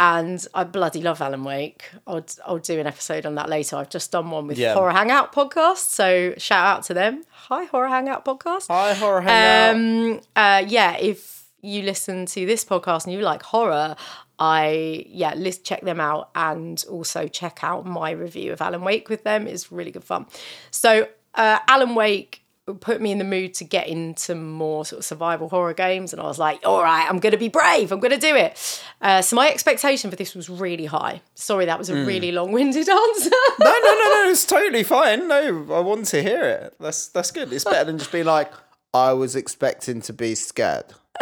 and I bloody love Alan Wake. I'll I'll do an episode on that later. I've just done one with Yeah. Horror Hangout podcast, so shout out to them. Hi Horror Hangout podcast. Hi, horror hangout. Um, uh, yeah, if you listen to this podcast and you like horror, I yeah, list check them out and also check out my review of Alan Wake with them. It's really good fun. So uh, Alan Wake put me in the mood to get into more sort of survival horror games and i was like all right i'm going to be brave i'm going to do it uh, so my expectation for this was really high sorry that was a really long-winded answer no, no, no, no. It's totally fine. No, I want to hear it. That's that's good. It's better than just being like, I was expecting to be scared.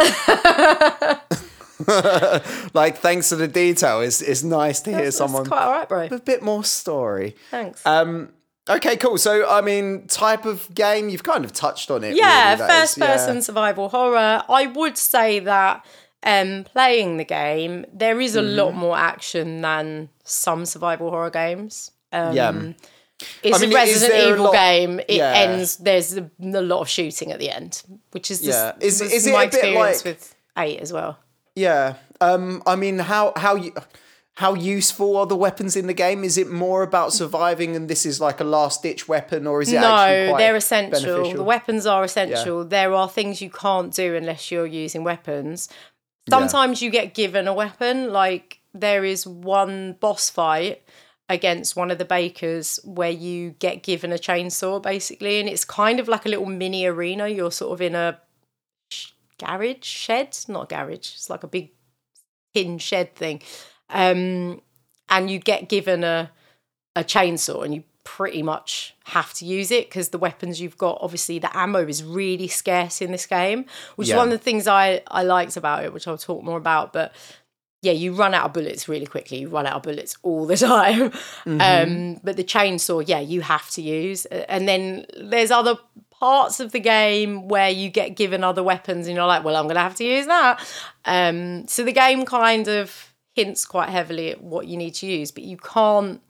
like, thanks for the detail. It's it's nice to hear That's someone quite all right bro a bit more story. thanks Um. Okay, cool. So, I mean, type of game you've kind of touched on it. yeah really, first is, yeah. person survival horror i would say that um playing the game there is a lot Mm-hmm. more action than some survival horror games um Yeah. It's I mean, a Resident Evil lot- game. It Yeah. ends. There's a, a lot of shooting at the end, which is just, Yeah. Is- was is it my a bit experience like- with eight as well. Yeah. Um. I mean, how how you. How useful are the weapons in the game? Is it more about surviving and this is like a last ditch weapon, or is it actually No, they're essential. beneficial? The weapons are essential. There are things you can't do unless you're using weapons. Sometimes you get given a weapon. Like there is one boss fight against one of the bakers where you get given a chainsaw basically, and it's kind of like a little mini arena. You're sort of in a garage shed, not a garage. It's like a big tin shed thing, um, and you get given a a chainsaw and you pretty much have to use it because the weapons you've got obviously the ammo is really scarce in this game which Yeah. is one of the things I, I liked about it which i'll talk more about but yeah you run out of bullets really quickly. You run out of bullets all the time. Um, but the chainsaw yeah you have to use. And then there's other parts of the game where you get given other weapons and you're like well i'm gonna have to use that. Um, so the game kind of hints quite heavily at what you need to use but you can't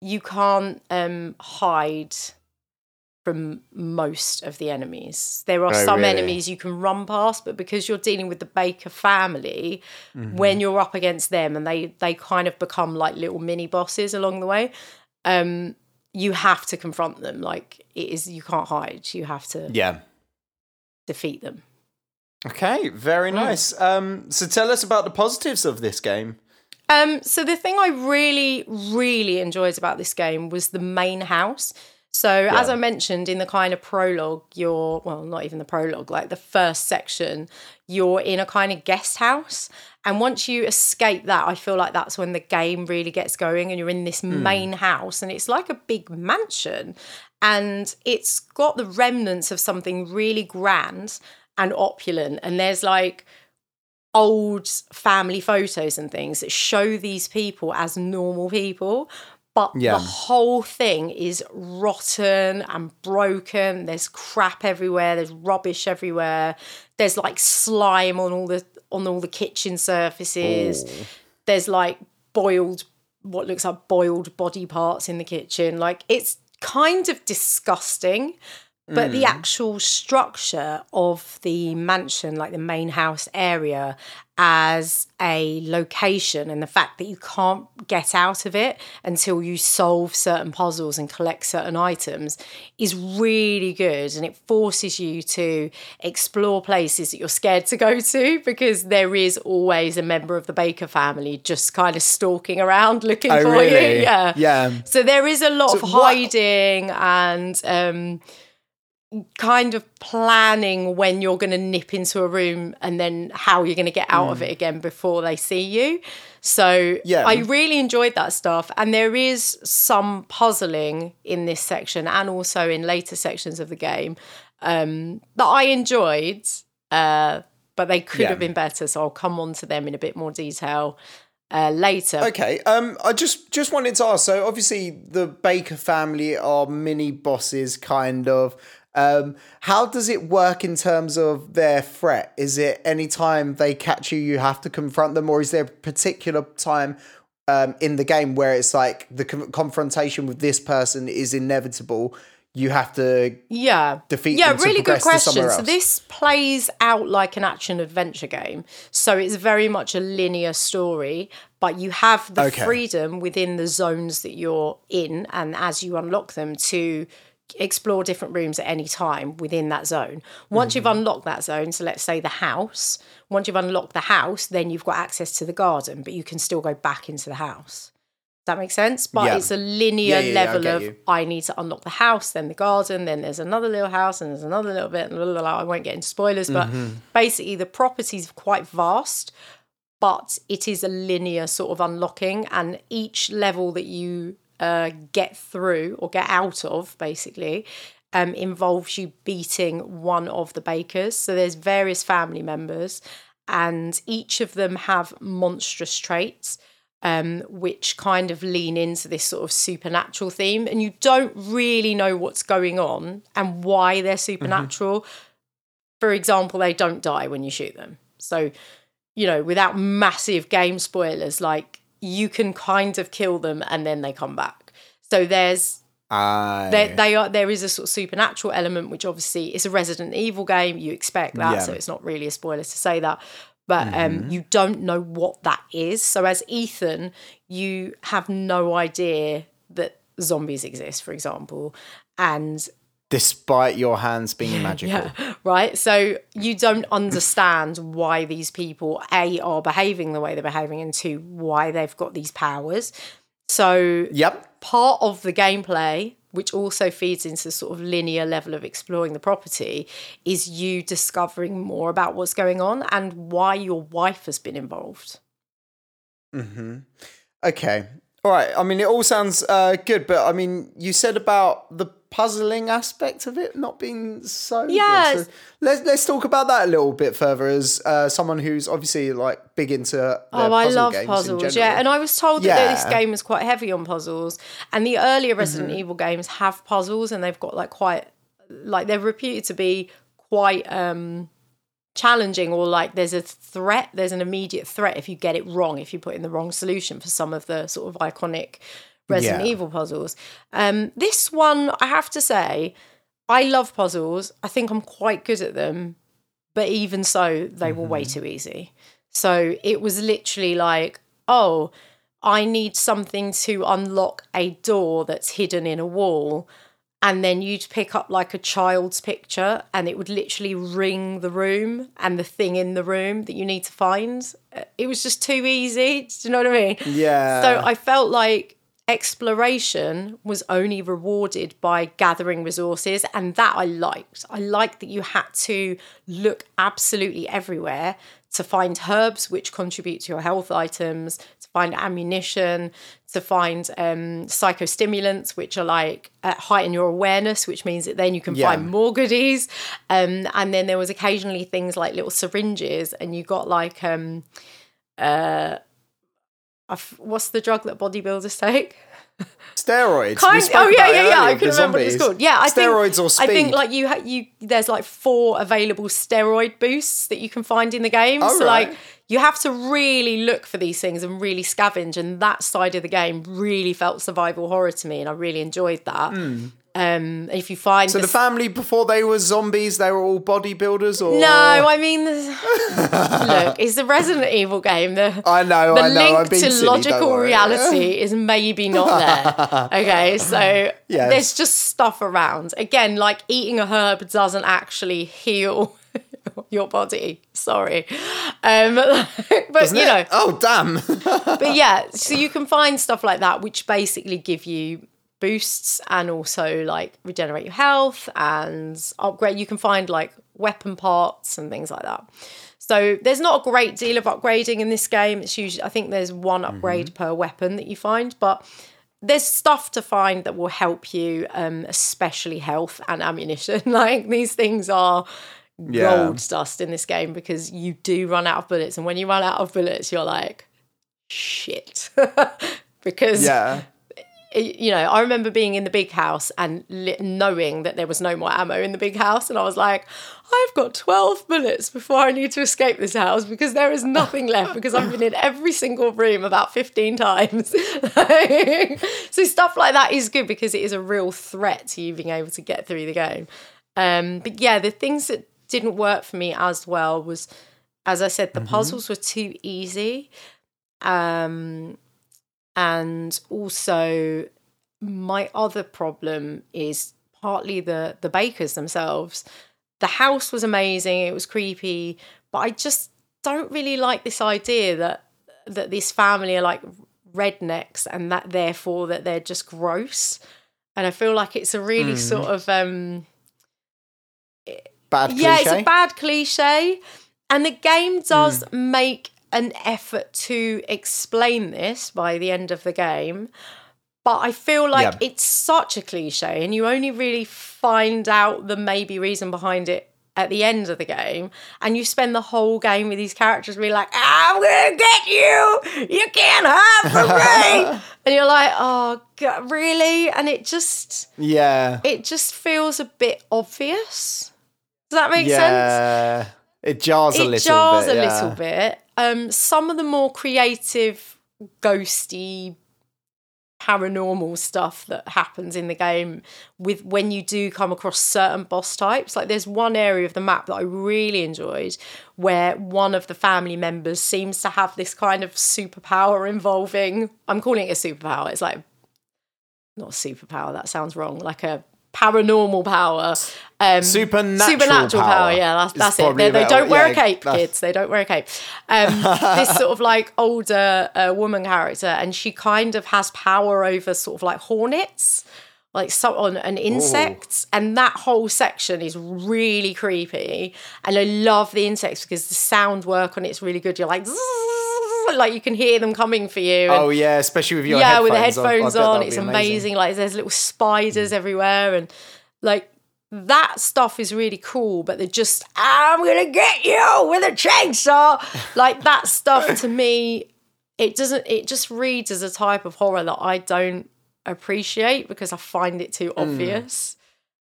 you can't um, hide from most of the enemies. There are Oh, some really? enemies you can run past, but because you're dealing with the Baker family, Mm-hmm. when you're up against them and they they kind of become like little mini bosses along the way, um, you have to confront them. Like it is, you can't hide. You have to Yeah. defeat them. Okay, very nice. Um, so tell us about the positives of this game. Um, so the thing I really, really enjoyed about this game was the main house. So as I mentioned in the kind of prologue, you're well, not even the prologue, like the first section, you're in a kind of guest house. And once you escape that, I feel like that's when the game really gets going and you're in this main house and it's like a big mansion. And it's got the remnants of something really grand and opulent. And there's like old family photos and things that show these people as normal people but Yeah. the whole thing is rotten and broken. There's crap everywhere. There's rubbish everywhere. There's like slime on all the on all the kitchen surfaces. Oh. There's like boiled what looks like boiled body parts in the kitchen. Like it's kind of disgusting but the actual structure of the mansion, like the main house area, as a location, and the fact that you can't get out of it until you solve certain puzzles and collect certain items, is really good. And it forces you to explore places that you're scared to go to because there is always a member of the Baker family just kind of stalking around looking Oh, for really? you. Yeah. Yeah. So there is a lot So of what- hiding and um, kind of planning when you're going to nip into a room and then how you're going to get out of it again before they see you. So. Yeah. I really enjoyed that stuff. And there is some puzzling in this section and also in later sections of the game um, that I enjoyed. Uh, but they could Yeah. have been better, so I'll come on to them in a bit more detail uh, later. Okay. Um, I just just wanted to ask. So obviously, the Baker family are mini bosses, kind of. Um, how does it work in terms of their threat? Is it any time they catch you, you have to confront them, or is there a particular time um, in the game where it's like the con- confrontation with this person is inevitable? You have to Yeah. defeat yeah, really good question. So this plays out like an action adventure game. So it's very much a linear story, but you have the Okay. freedom within the zones that you're in and as you unlock them to explore different rooms at any time within that zone. Once you've unlocked that zone, so let's say the house, once you've unlocked the house, then you've got access to the garden, but you can still go back into the house. Does that make sense? But Yeah. it's a linear Yeah, yeah, yeah, I level of you. I need to unlock the house, then the garden, then there's another little house, and there's another little bit. Blah, blah, blah. I won't get into spoilers, but Mm-hmm. basically the property's quite vast, but it is a linear sort of unlocking, and each level that you uh, get through or get out of, basically, um, involves you beating one of the bakers. So there's various family members, and each of them have monstrous traits um, which kind of lean into this sort of supernatural theme, and you don't really know what's going on and why they're supernatural. For example, they don't die when you shoot them. So, you know, without massive game spoilers, like you can kind of kill them and then they come back. So there's there, they are there is a sort of supernatural element which obviously it's a resident evil game you expect that Yeah. so it's not really a spoiler to say that. But um, you don't know what that is. So as ethan you have no idea that zombies exist for example. And Despite your hands being magical. yeah, right. So you don't understand why these people a are behaving the way they're behaving, and two why they've got these powers. So Yep. part of the gameplay, which also feeds into the sort of linear level of exploring the property, is you discovering more about what's going on and why your wife has been involved. Hmm. Okay. All right. I mean, it all sounds uh, good, but I mean, you said about the puzzling aspect of it not being so. Yes. So let's let's talk about that a little bit further. As uh, someone who's obviously like big into Oh, I love games puzzles. Yeah, and I was told that this game is quite heavy on puzzles. And the earlier Resident Mm-hmm. Evil games have puzzles, and they've got like quite, like they're reputed to be quite um challenging, or like there's a threat. There's an immediate threat if you get it wrong, if you put in the wrong solution for some of the sort of iconic Resident Yeah. Evil puzzles. Um, this one, I have to say, I love puzzles. I think I'm quite good at them, but even so, they were way too easy. So it was literally like, oh, I need something to unlock a door that's hidden in a wall. And then you'd pick up like a child's picture and it would literally ring the room and the thing in the room that you need to find. Uh, It was just too easy. Do you know what I mean? Yeah. So I felt like exploration was only rewarded by gathering resources, and that I liked. I liked that you had to look absolutely everywhere to find herbs which contribute to your health items, to find ammunition, to find um, psychostimulants which are like uh, heighten your awareness, which means that then you can Yeah. find more goodies. Um, and then there was occasionally things like little syringes, and you got like um, I f- what's the drug that bodybuilders take? steroids. Kind, oh yeah, yeah, yeah. I can remember what it's called. Yeah, I steroids think, or speed. I think like you, ha- you, there's like four available steroid boosts that you can find in the game. Oh, so like you have to really look for these things and really scavenge. And that side of the game really felt survival horror to me, and I really enjoyed that. Um, if you find so the the family before they were zombies, they were all bodybuilders, or no, I mean, look, it's the Resident Evil game. The, I know, the I know. link to silly, logical reality is maybe not there. Okay, so Yes. there's just stuff around. Again, like eating a herb doesn't actually heal your body. Sorry, um, but Isn't you it? know, Oh damn. but yeah, so you can find stuff like that, which basically give you boosts and also like regenerate your health and upgrade. You can find like weapon parts and things like that. So there's not a great deal of upgrading in this game. It's usually I think there's one upgrade per weapon that you find, but there's stuff to find that will help you, um, especially health and ammunition. like these things are Yeah. gold dust in this game because you do run out of bullets, and when you run out of bullets, you're like, shit, because yeah. You know, I remember being in the big house and li- knowing that there was no more ammo in the big house, and I was like, I've got 12 minutes before I need to escape this house because there is nothing left because I've been in every single room about 15 times. so, stuff like that is good because it is a real threat to you being able to get through the game. Um, but yeah, the things that didn't work for me as well was, as I said, the puzzles were too easy. Um, and also, my other problem is partly the the bakers themselves. The house was amazing. It was creepy, but I just don't really like this idea that that this family are like rednecks and that therefore that they're just gross. And I feel like it's a really Mm. sort of um Bad yeah, it's a bad cliche. And the game does Hmm. make an effort to explain this by the end of the game. But I feel like Yeah. it's such a cliche, and you only really find out the maybe reason behind it at the end of the game. And you spend the whole game with these characters being like, I'm gonna get you! You can't hide from me! and you're like, oh, God, really? And it just yeah. it just feels a bit obvious. Does that make sense? yeah. It jars a little. Bit. It jars bit. a yeah. little bit. Um, some of the more creative, ghosty, paranormal stuff that happens in the game with when you do come across certain boss types. Like there's one area of the map that I really enjoyed where one of the family members seems to have this kind of superpower involving I'm calling it a superpower. It's like not a superpower, that sounds wrong. Like a paranormal power. Um Supernatural supernatural power. power Yeah, that's that's it. They, they don't wear yeah, a cape, that's- kids. They don't wear a cape. Um, this sort of like older uh, woman character, and she kind of has power over sort of like hornets, like so on and insects, and that whole section is really creepy. And I love the insects because the sound work on it's really good. You're like. Like you can hear them coming for you. and- Oh yeah, especially with your yeah, headphones with the I- I headphones on, it's be amazing. Like there's little spiders everywhere, and like that stuff is really cool. But they're just, I'm gonna get you with a chainsaw. like that stuff to me, it doesn't. It just reads as a type of horror that I don't appreciate because I find it too obvious.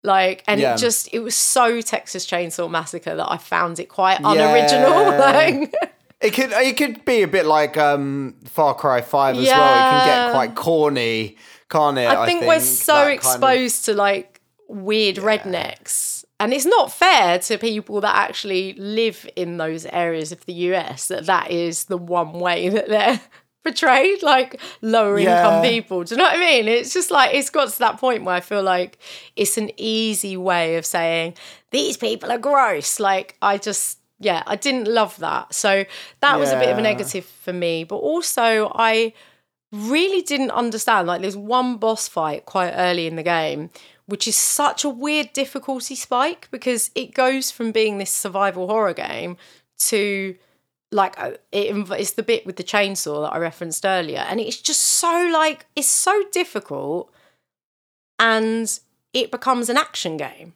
Like, and Mm. Yeah. it just, it was so Texas Chainsaw Massacre that I found it quite unoriginal. Yeah. like, It could it could be a bit like um, Far Cry Five as well. It can get quite corny, can't it? I think, we're so kind of- exposed to like weird rednecks. And it's not fair to people that actually live in those areas of the US that that is the one way that they're portrayed, like lower income people. Do you know what I mean? It's just like, it's got to that point where I feel like it's an easy way of saying, these people are gross. Like, I just, yeah, I didn't love that. So that was a bit of a negative for me. But also, I really didn't understand. Like, there's one boss fight quite early in the game, which is such a weird difficulty spike because it goes from being this survival horror game to like uh, it, it's the bit with the chainsaw that I referenced earlier, and it's just so like it's so difficult, and it becomes an action game.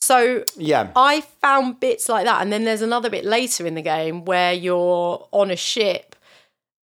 So Yeah, I found bits like that. And then there's another bit later in the game where you're on a ship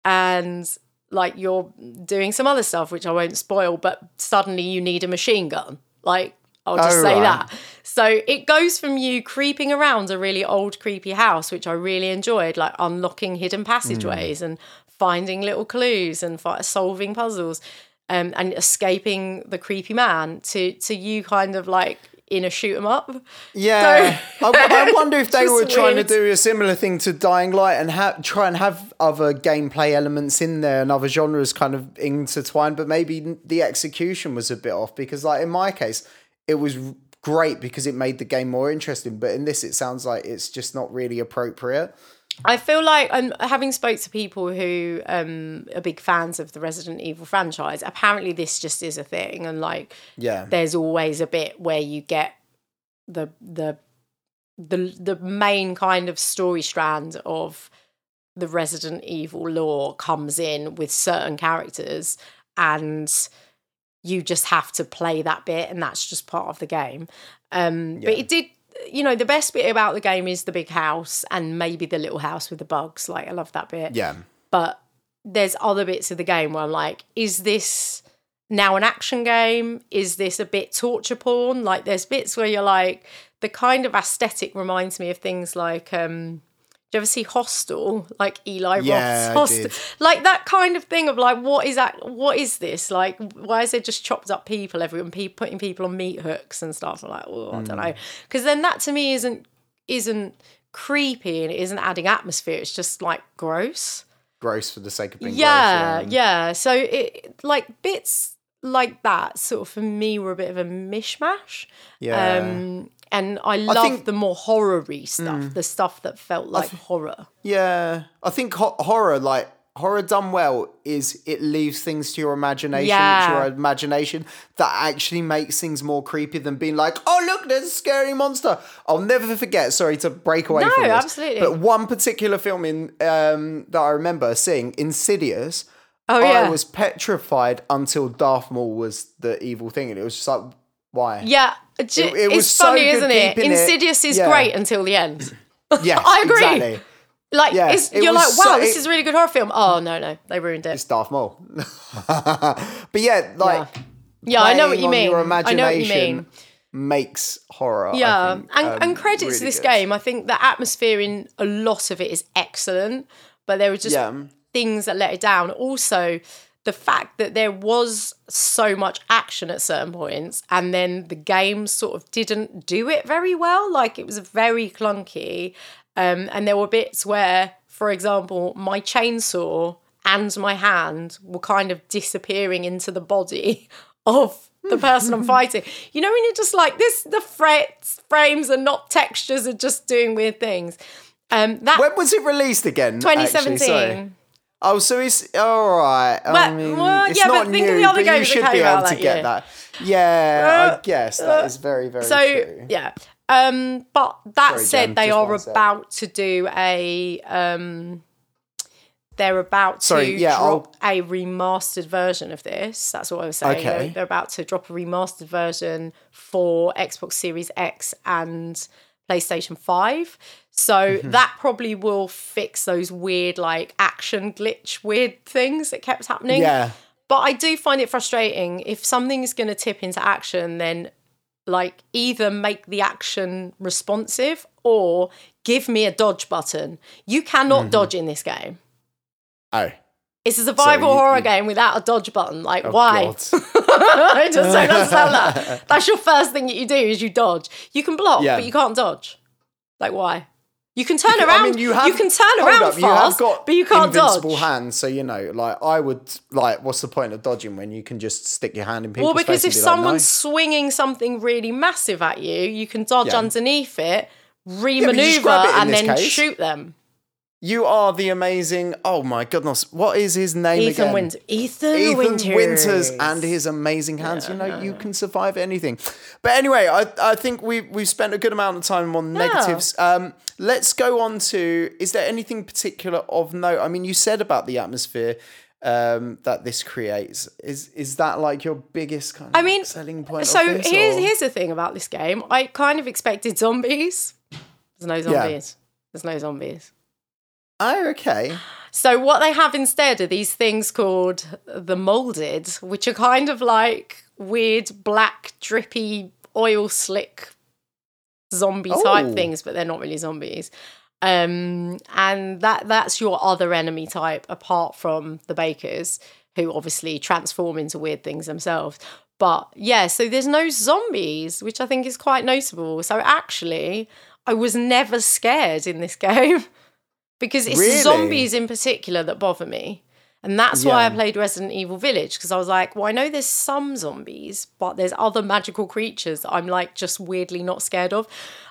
and like you're doing some other stuff, which I won't spoil, but suddenly you need a machine gun. Like, I'll just Oh, say right. that. So it goes from you creeping around a really old, creepy house, which I really enjoyed, like unlocking hidden passageways and finding little clues and fi- solving puzzles. Um, and escaping the creepy man to to you kind of like in a shoot 'em up. yeah. I, I wonder if they were trying weird. to do a similar thing to Dying Light and ha- try and have other gameplay elements in there and other genres kind of intertwined, but maybe the execution was a bit off because, like in my case, it was great because it made the game more interesting. But in this, it sounds like it's just not really appropriate. I feel like um, having spoke to people who um, are big fans of the Resident Evil franchise. Apparently, this just is a thing, and like Yeah. there's always a bit where you get the the the the main kind of story strand of the Resident Evil lore comes in with certain characters, and you just have to play that bit, and that's just part of the game. Um, But it did. You know, the best bit about the game is the big house and maybe the little house with the bugs. Like, I love that bit Yeah. but there's other bits of the game where I'm like, is this now an action game? Is this a bit torture porn? Like there's bits where you're like, the kind of aesthetic reminds me of things like um you ever see Hostel? Like Eli Yeah, Roth's Hostel. Like that kind of thing of like, what is that what is this? Like why is there just chopped up people everywhere and pe- putting people on meat hooks and stuff? I'm like, oh, I don't know. Because then that to me isn't isn't creepy and it isn't adding atmosphere. It's just like gross Gross for the sake of being yeah, gross. Yeah. yeah. So it like bits like that sort of for me were a bit of a mishmash. Yeah. Um, and I love think- Mm. the more horror-y stuff, the stuff that felt like horror. Yeah, I think ho- horror, like horror done well, is it leaves things to your imagination. Yeah. Your imagination that actually makes things more creepy than being like, "Oh, look, there's a scary monster." I'll never forget. Sorry to break away No, from this, absolutely. But one particular film in um, that I remember seeing, Insidious. Oh yeah, I was petrified until Darth Maul was the evil thing, and it was just like, why? yeah. It- it was it's so funny, good isn't it? Insidious is yeah. great until the end. Yeah, I agree. Exactly. Like, Yeah, it's, you're like, wow, so- this is a really good horror film. Oh no, no, they ruined it. It's Darth Maul. but yeah, like. Yeah, I know what you mean. Your I know what you mean. makes horror. Yeah, think, and, um, and credit to this good. game. I think the atmosphere in a lot of it is excellent, but there were just Yeah. things that let it down. Also, the fact that there was so much action at certain points, and then the game sort of didn't do it very well. Like it was very clunky, um, and there were bits where, for example, my chainsaw and my hand were kind of disappearing into the body of the person I'm fighting. You know, when you're just like this, the frets, frames are not textures, are just doing weird things. Um, that When was it released again? actually? 2017. Oh, so it's all right. I mean, well, it's yeah, not but think of new, the other but you games that should be came out able to get year. that. Yeah, Uh, I guess that is very, very so true. yeah. Um, but that Sorry, said, Jen, they are sec. about to do a um, they're about Sorry, to yeah, drop a remastered version of this. That's what I was saying. Okay. They're, they're about to drop a remastered version for Xbox Series X and PlayStation 5. So Mm-hmm. that probably will fix those weird like action glitch weird things that kept happening. Yeah. But I do find it frustrating if something is going to tip into action, then like either make the action responsive or give me a dodge button. You cannot Mm-hmm. dodge in this game. Oh, It's a survival you- horror you- game without a dodge button. Like, oh why? I just don't understand that. That's your first thing that you do is you dodge. You can block, Yeah. but you can't dodge. Like, why? You can turn I around. mean, you have can turn hold around up, fast, you have got but you can't invincible dodge. hands, so you know, like I would like. What's the point of dodging when you can just stick your hand in people's Well, because face if and be like, someone's "No." swinging something really massive at you, you can dodge Yeah. underneath it, remaneuver, grab it in and this then case. shoot them. You are the amazing. Oh my goodness, what is his name Ethan again? Winters. Ethan, Ethan Winters. Winters and his amazing hands. you know, you can survive anything. But anyway, I, I think we we've spent a good amount of time on negatives. Um, let's go on to. Is there anything particular of note? I mean, you said about the atmosphere um, that this creates. Is is that like your biggest kind of I mean, selling point? So of this, here's or- here's the thing about this game. I kind of expected zombies. There's no zombies. There's no zombies. Oh, okay. So what they have instead are these things called the molded, which are kind of like weird black drippy oil slick zombie type Oh. things, but they're not really zombies. Um, and that that's your other enemy type apart from the bakers, who obviously transform into weird things themselves. But yeah, so there's no zombies, which I think is quite notable. So actually, I was never scared in this game because it's Really? zombies in particular that bother me. And that's why I played Resident Evil Village because I was like, well, I know there's some zombies, but there's other magical creatures that I'm like just weirdly not scared of.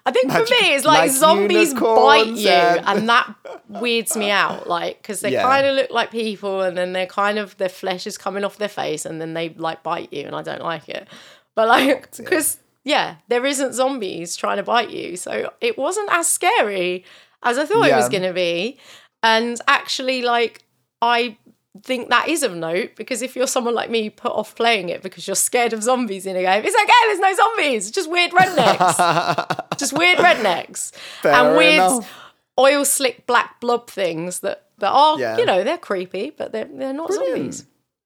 I think for me, it's like, like zombies bite you, and- and that weirds me out. Like, because they Yeah. kind of look like people, and then they're kind of their flesh is coming off their face, and then they like bite you, and I don't like it. But like, because yeah, there isn't zombies trying to bite you, so it wasn't as scary as I thought it was going to be. And actually, like, I think that is of note because if you're someone like me, you put off playing it because you're scared of zombies in a game, it's okay. There's no zombies. Just weird rednecks. just weird rednecks Fair and weird enough. oil slick black blob things that that are Yeah. you know they're creepy, but they're they're not zombies.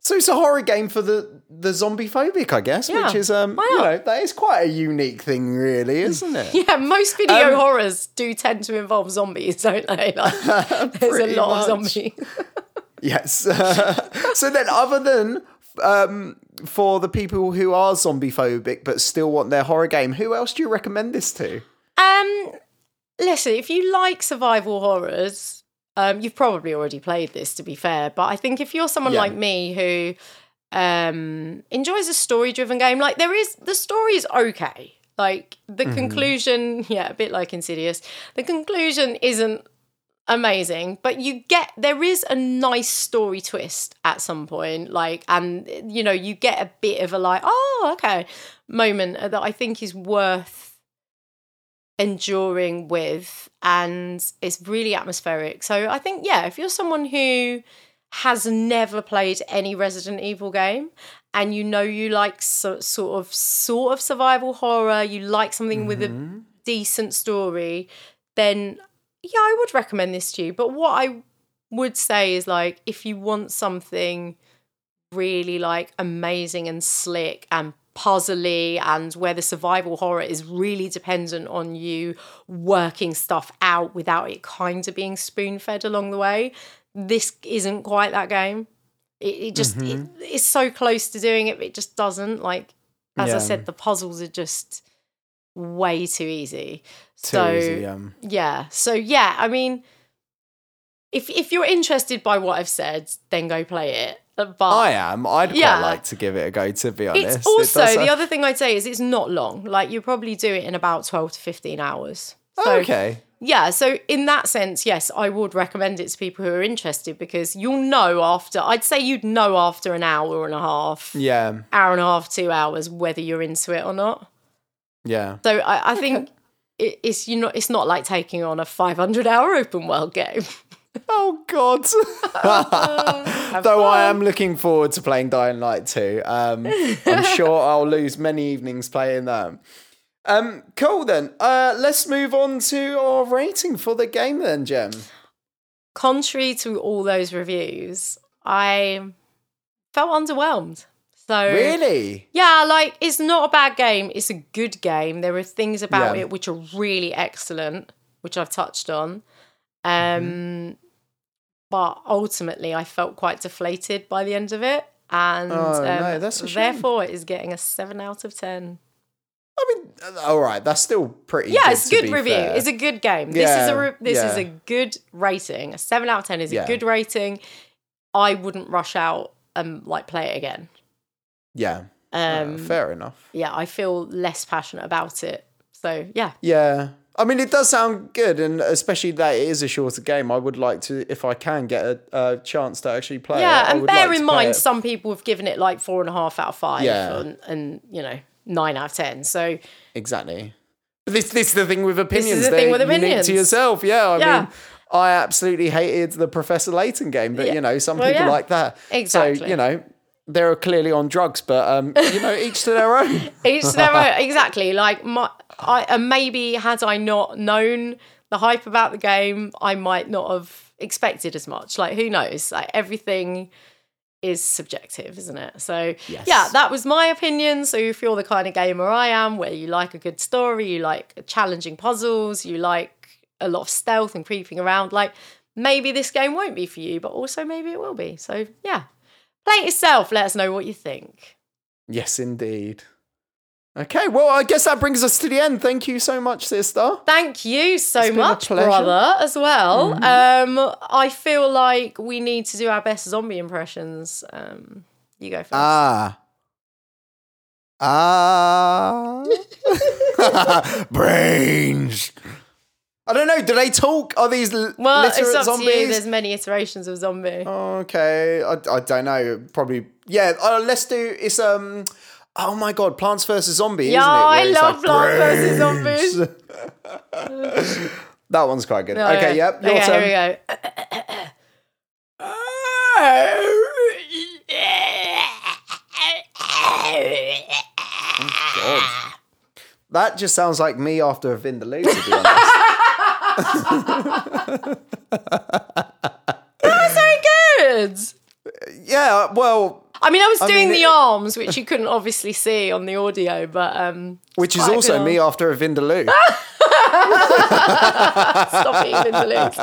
So it's a horror game for the the zombie phobic, I guess, Yeah. which is um, Why you know, that is quite a unique thing, really, isn't it? Yeah, most video Um, horrors do tend to involve zombies, don't they? Like, there's a lot of much. zombies. Yes. so then, other than um, for the people who are zombie phobic but still want their horror game, who else do you recommend this to? Um, listen, if you like survival horrors, um, you've probably already played this. To be fair, but I think if you're someone Yeah. like me who um, enjoys a story driven game. Like there is the story is okay. Like the conclusion, yeah, a bit like Insidious. The conclusion isn't amazing, but you get there is a nice story twist at some point. Like, and you know, you get a bit of a like, oh, okay, moment that I think is worth enduring with, and it's really atmospheric. So I think, yeah, if you're someone who has never played any Resident Evil game and you know you like so, sort of sort of survival horror, you like something with a mm-hmm. decent story, then yeah, I would recommend this to you. But what I would say is like if you want something really like amazing and slick and puzzly and where the survival horror is really dependent on you working stuff out without it kind of being spoon fed along the way, this isn't quite that game. It, it just it, it's so close to doing it, but it just doesn't. Like as Yeah. I said, the puzzles are just way too easy. Too so easy, um. yeah, so yeah, I mean, if if you're interested by what I've said, then go play it. But I am. I'd quite like to give it a go. To be honest, it's also does the other thing I'd say is it's not long. Like you probably do it in about twelve to fifteen hours. So, oh, okay. Yeah, so in that sense, yes, I would recommend it to people who are interested because you'll know after. I'd say you'd know after an hour and a half, Yeah. hour and a half, two hours, whether you're into it or not. Yeah. So I, I think it, it's you know it's not like taking on a 500 hour open world game. Oh God. Though I am looking forward to playing Dying Light 2. Um, I'm sure I'll lose many evenings playing that. Um, cool then. Uh, let's move on to our rating for the game then, Jem. Contrary to all those reviews, I felt underwhelmed. So Really? Yeah, like it's not a bad game. It's a good game. There are things about Yeah. it which are really excellent, which I've touched on. Um, Mm-hmm. but ultimately, I felt quite deflated by the end of it, and Oh, um, no, therefore it is getting a seven out of ten. I mean, uh, all right. That's still pretty Yeah, good, it's good review. fair. It's a good game. This is a re- this is a good rating. A seven out of ten is Yeah. a good rating. I wouldn't rush out and like play it again. yeah. Um, Uh, fair enough. yeah, I feel less passionate about it. So yeah, Yeah. I mean, it does sound good, and especially that it is a shorter game. I would like to, if I can, get a, a chance to actually play it. Yeah, I and bear like in mind, it. some people have given it like four and a half out of five, Yeah. and, and you know nine out of ten. So Exactly. But this this is the thing with opinions. the They're thing with opinions. to yourself. Yeah. I Yeah. mean, I absolutely hated the Professor Layton game, but Yeah. you know, some Well, people yeah. like that. So you know, they're clearly on drugs, but um, you know, each to their own. it's never exactly like my. I and maybe had I not known the hype about the game, I might not have expected as much. Like who knows? Like everything is subjective, isn't it? So Yes. yeah, that was my opinion. So if you're the kind of gamer I am, where you like a good story, you like challenging puzzles, you like a lot of stealth and creeping around, like maybe this game won't be for you, but also maybe it will be. So yeah, play it yourself. Let us know what you think. Yes, indeed. Okay, well, I guess that brings us to the end. Thank you so much, sister. Thank you so much, brother, as well. Um, I feel like we need to do our best zombie impressions. Um, you go first. Ah. Ah. Brains. I don't know. Do they talk? Are these l- well, it's up zombies? to you. There's many iterations of zombie. Okay, I, I don't know. Probably, yeah. Uh, let's do. It's um. Oh my god, Plants vs Zombies. Yeah, isn't it? I Where love Plants vs. Zombies. that one's quite good. okay, yep. Your okay, turn. here we go. God. That just sounds like me after a Vindaloo, to be honest. Very good. yeah, well, I mean, I was doing mean, the it- arms, which you couldn't obviously see on the audio, but um, which is also me after a Vindaloo. Stop eating vindaloos.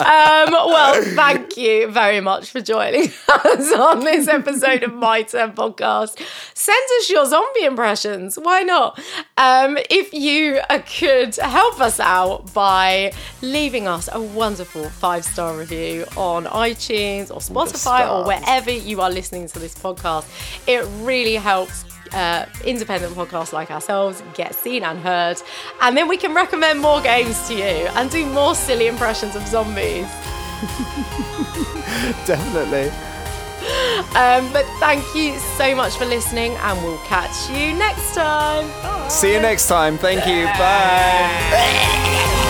Um, well, thank you very much for joining us on this episode of My Turn Podcast. Send us your zombie impressions. Why not? Um, if you uh, could help us out by leaving us a wonderful five star review on iTunes or Spotify or wherever you are listening to this podcast, it really helps uh, independent podcasts like ourselves get seen and heard. And then we can recommend more games to you and do more silly impressions of zombies. Definitely. Um, but thank you so much for listening, and we'll catch you next time. See you next time. Thank you. Bye.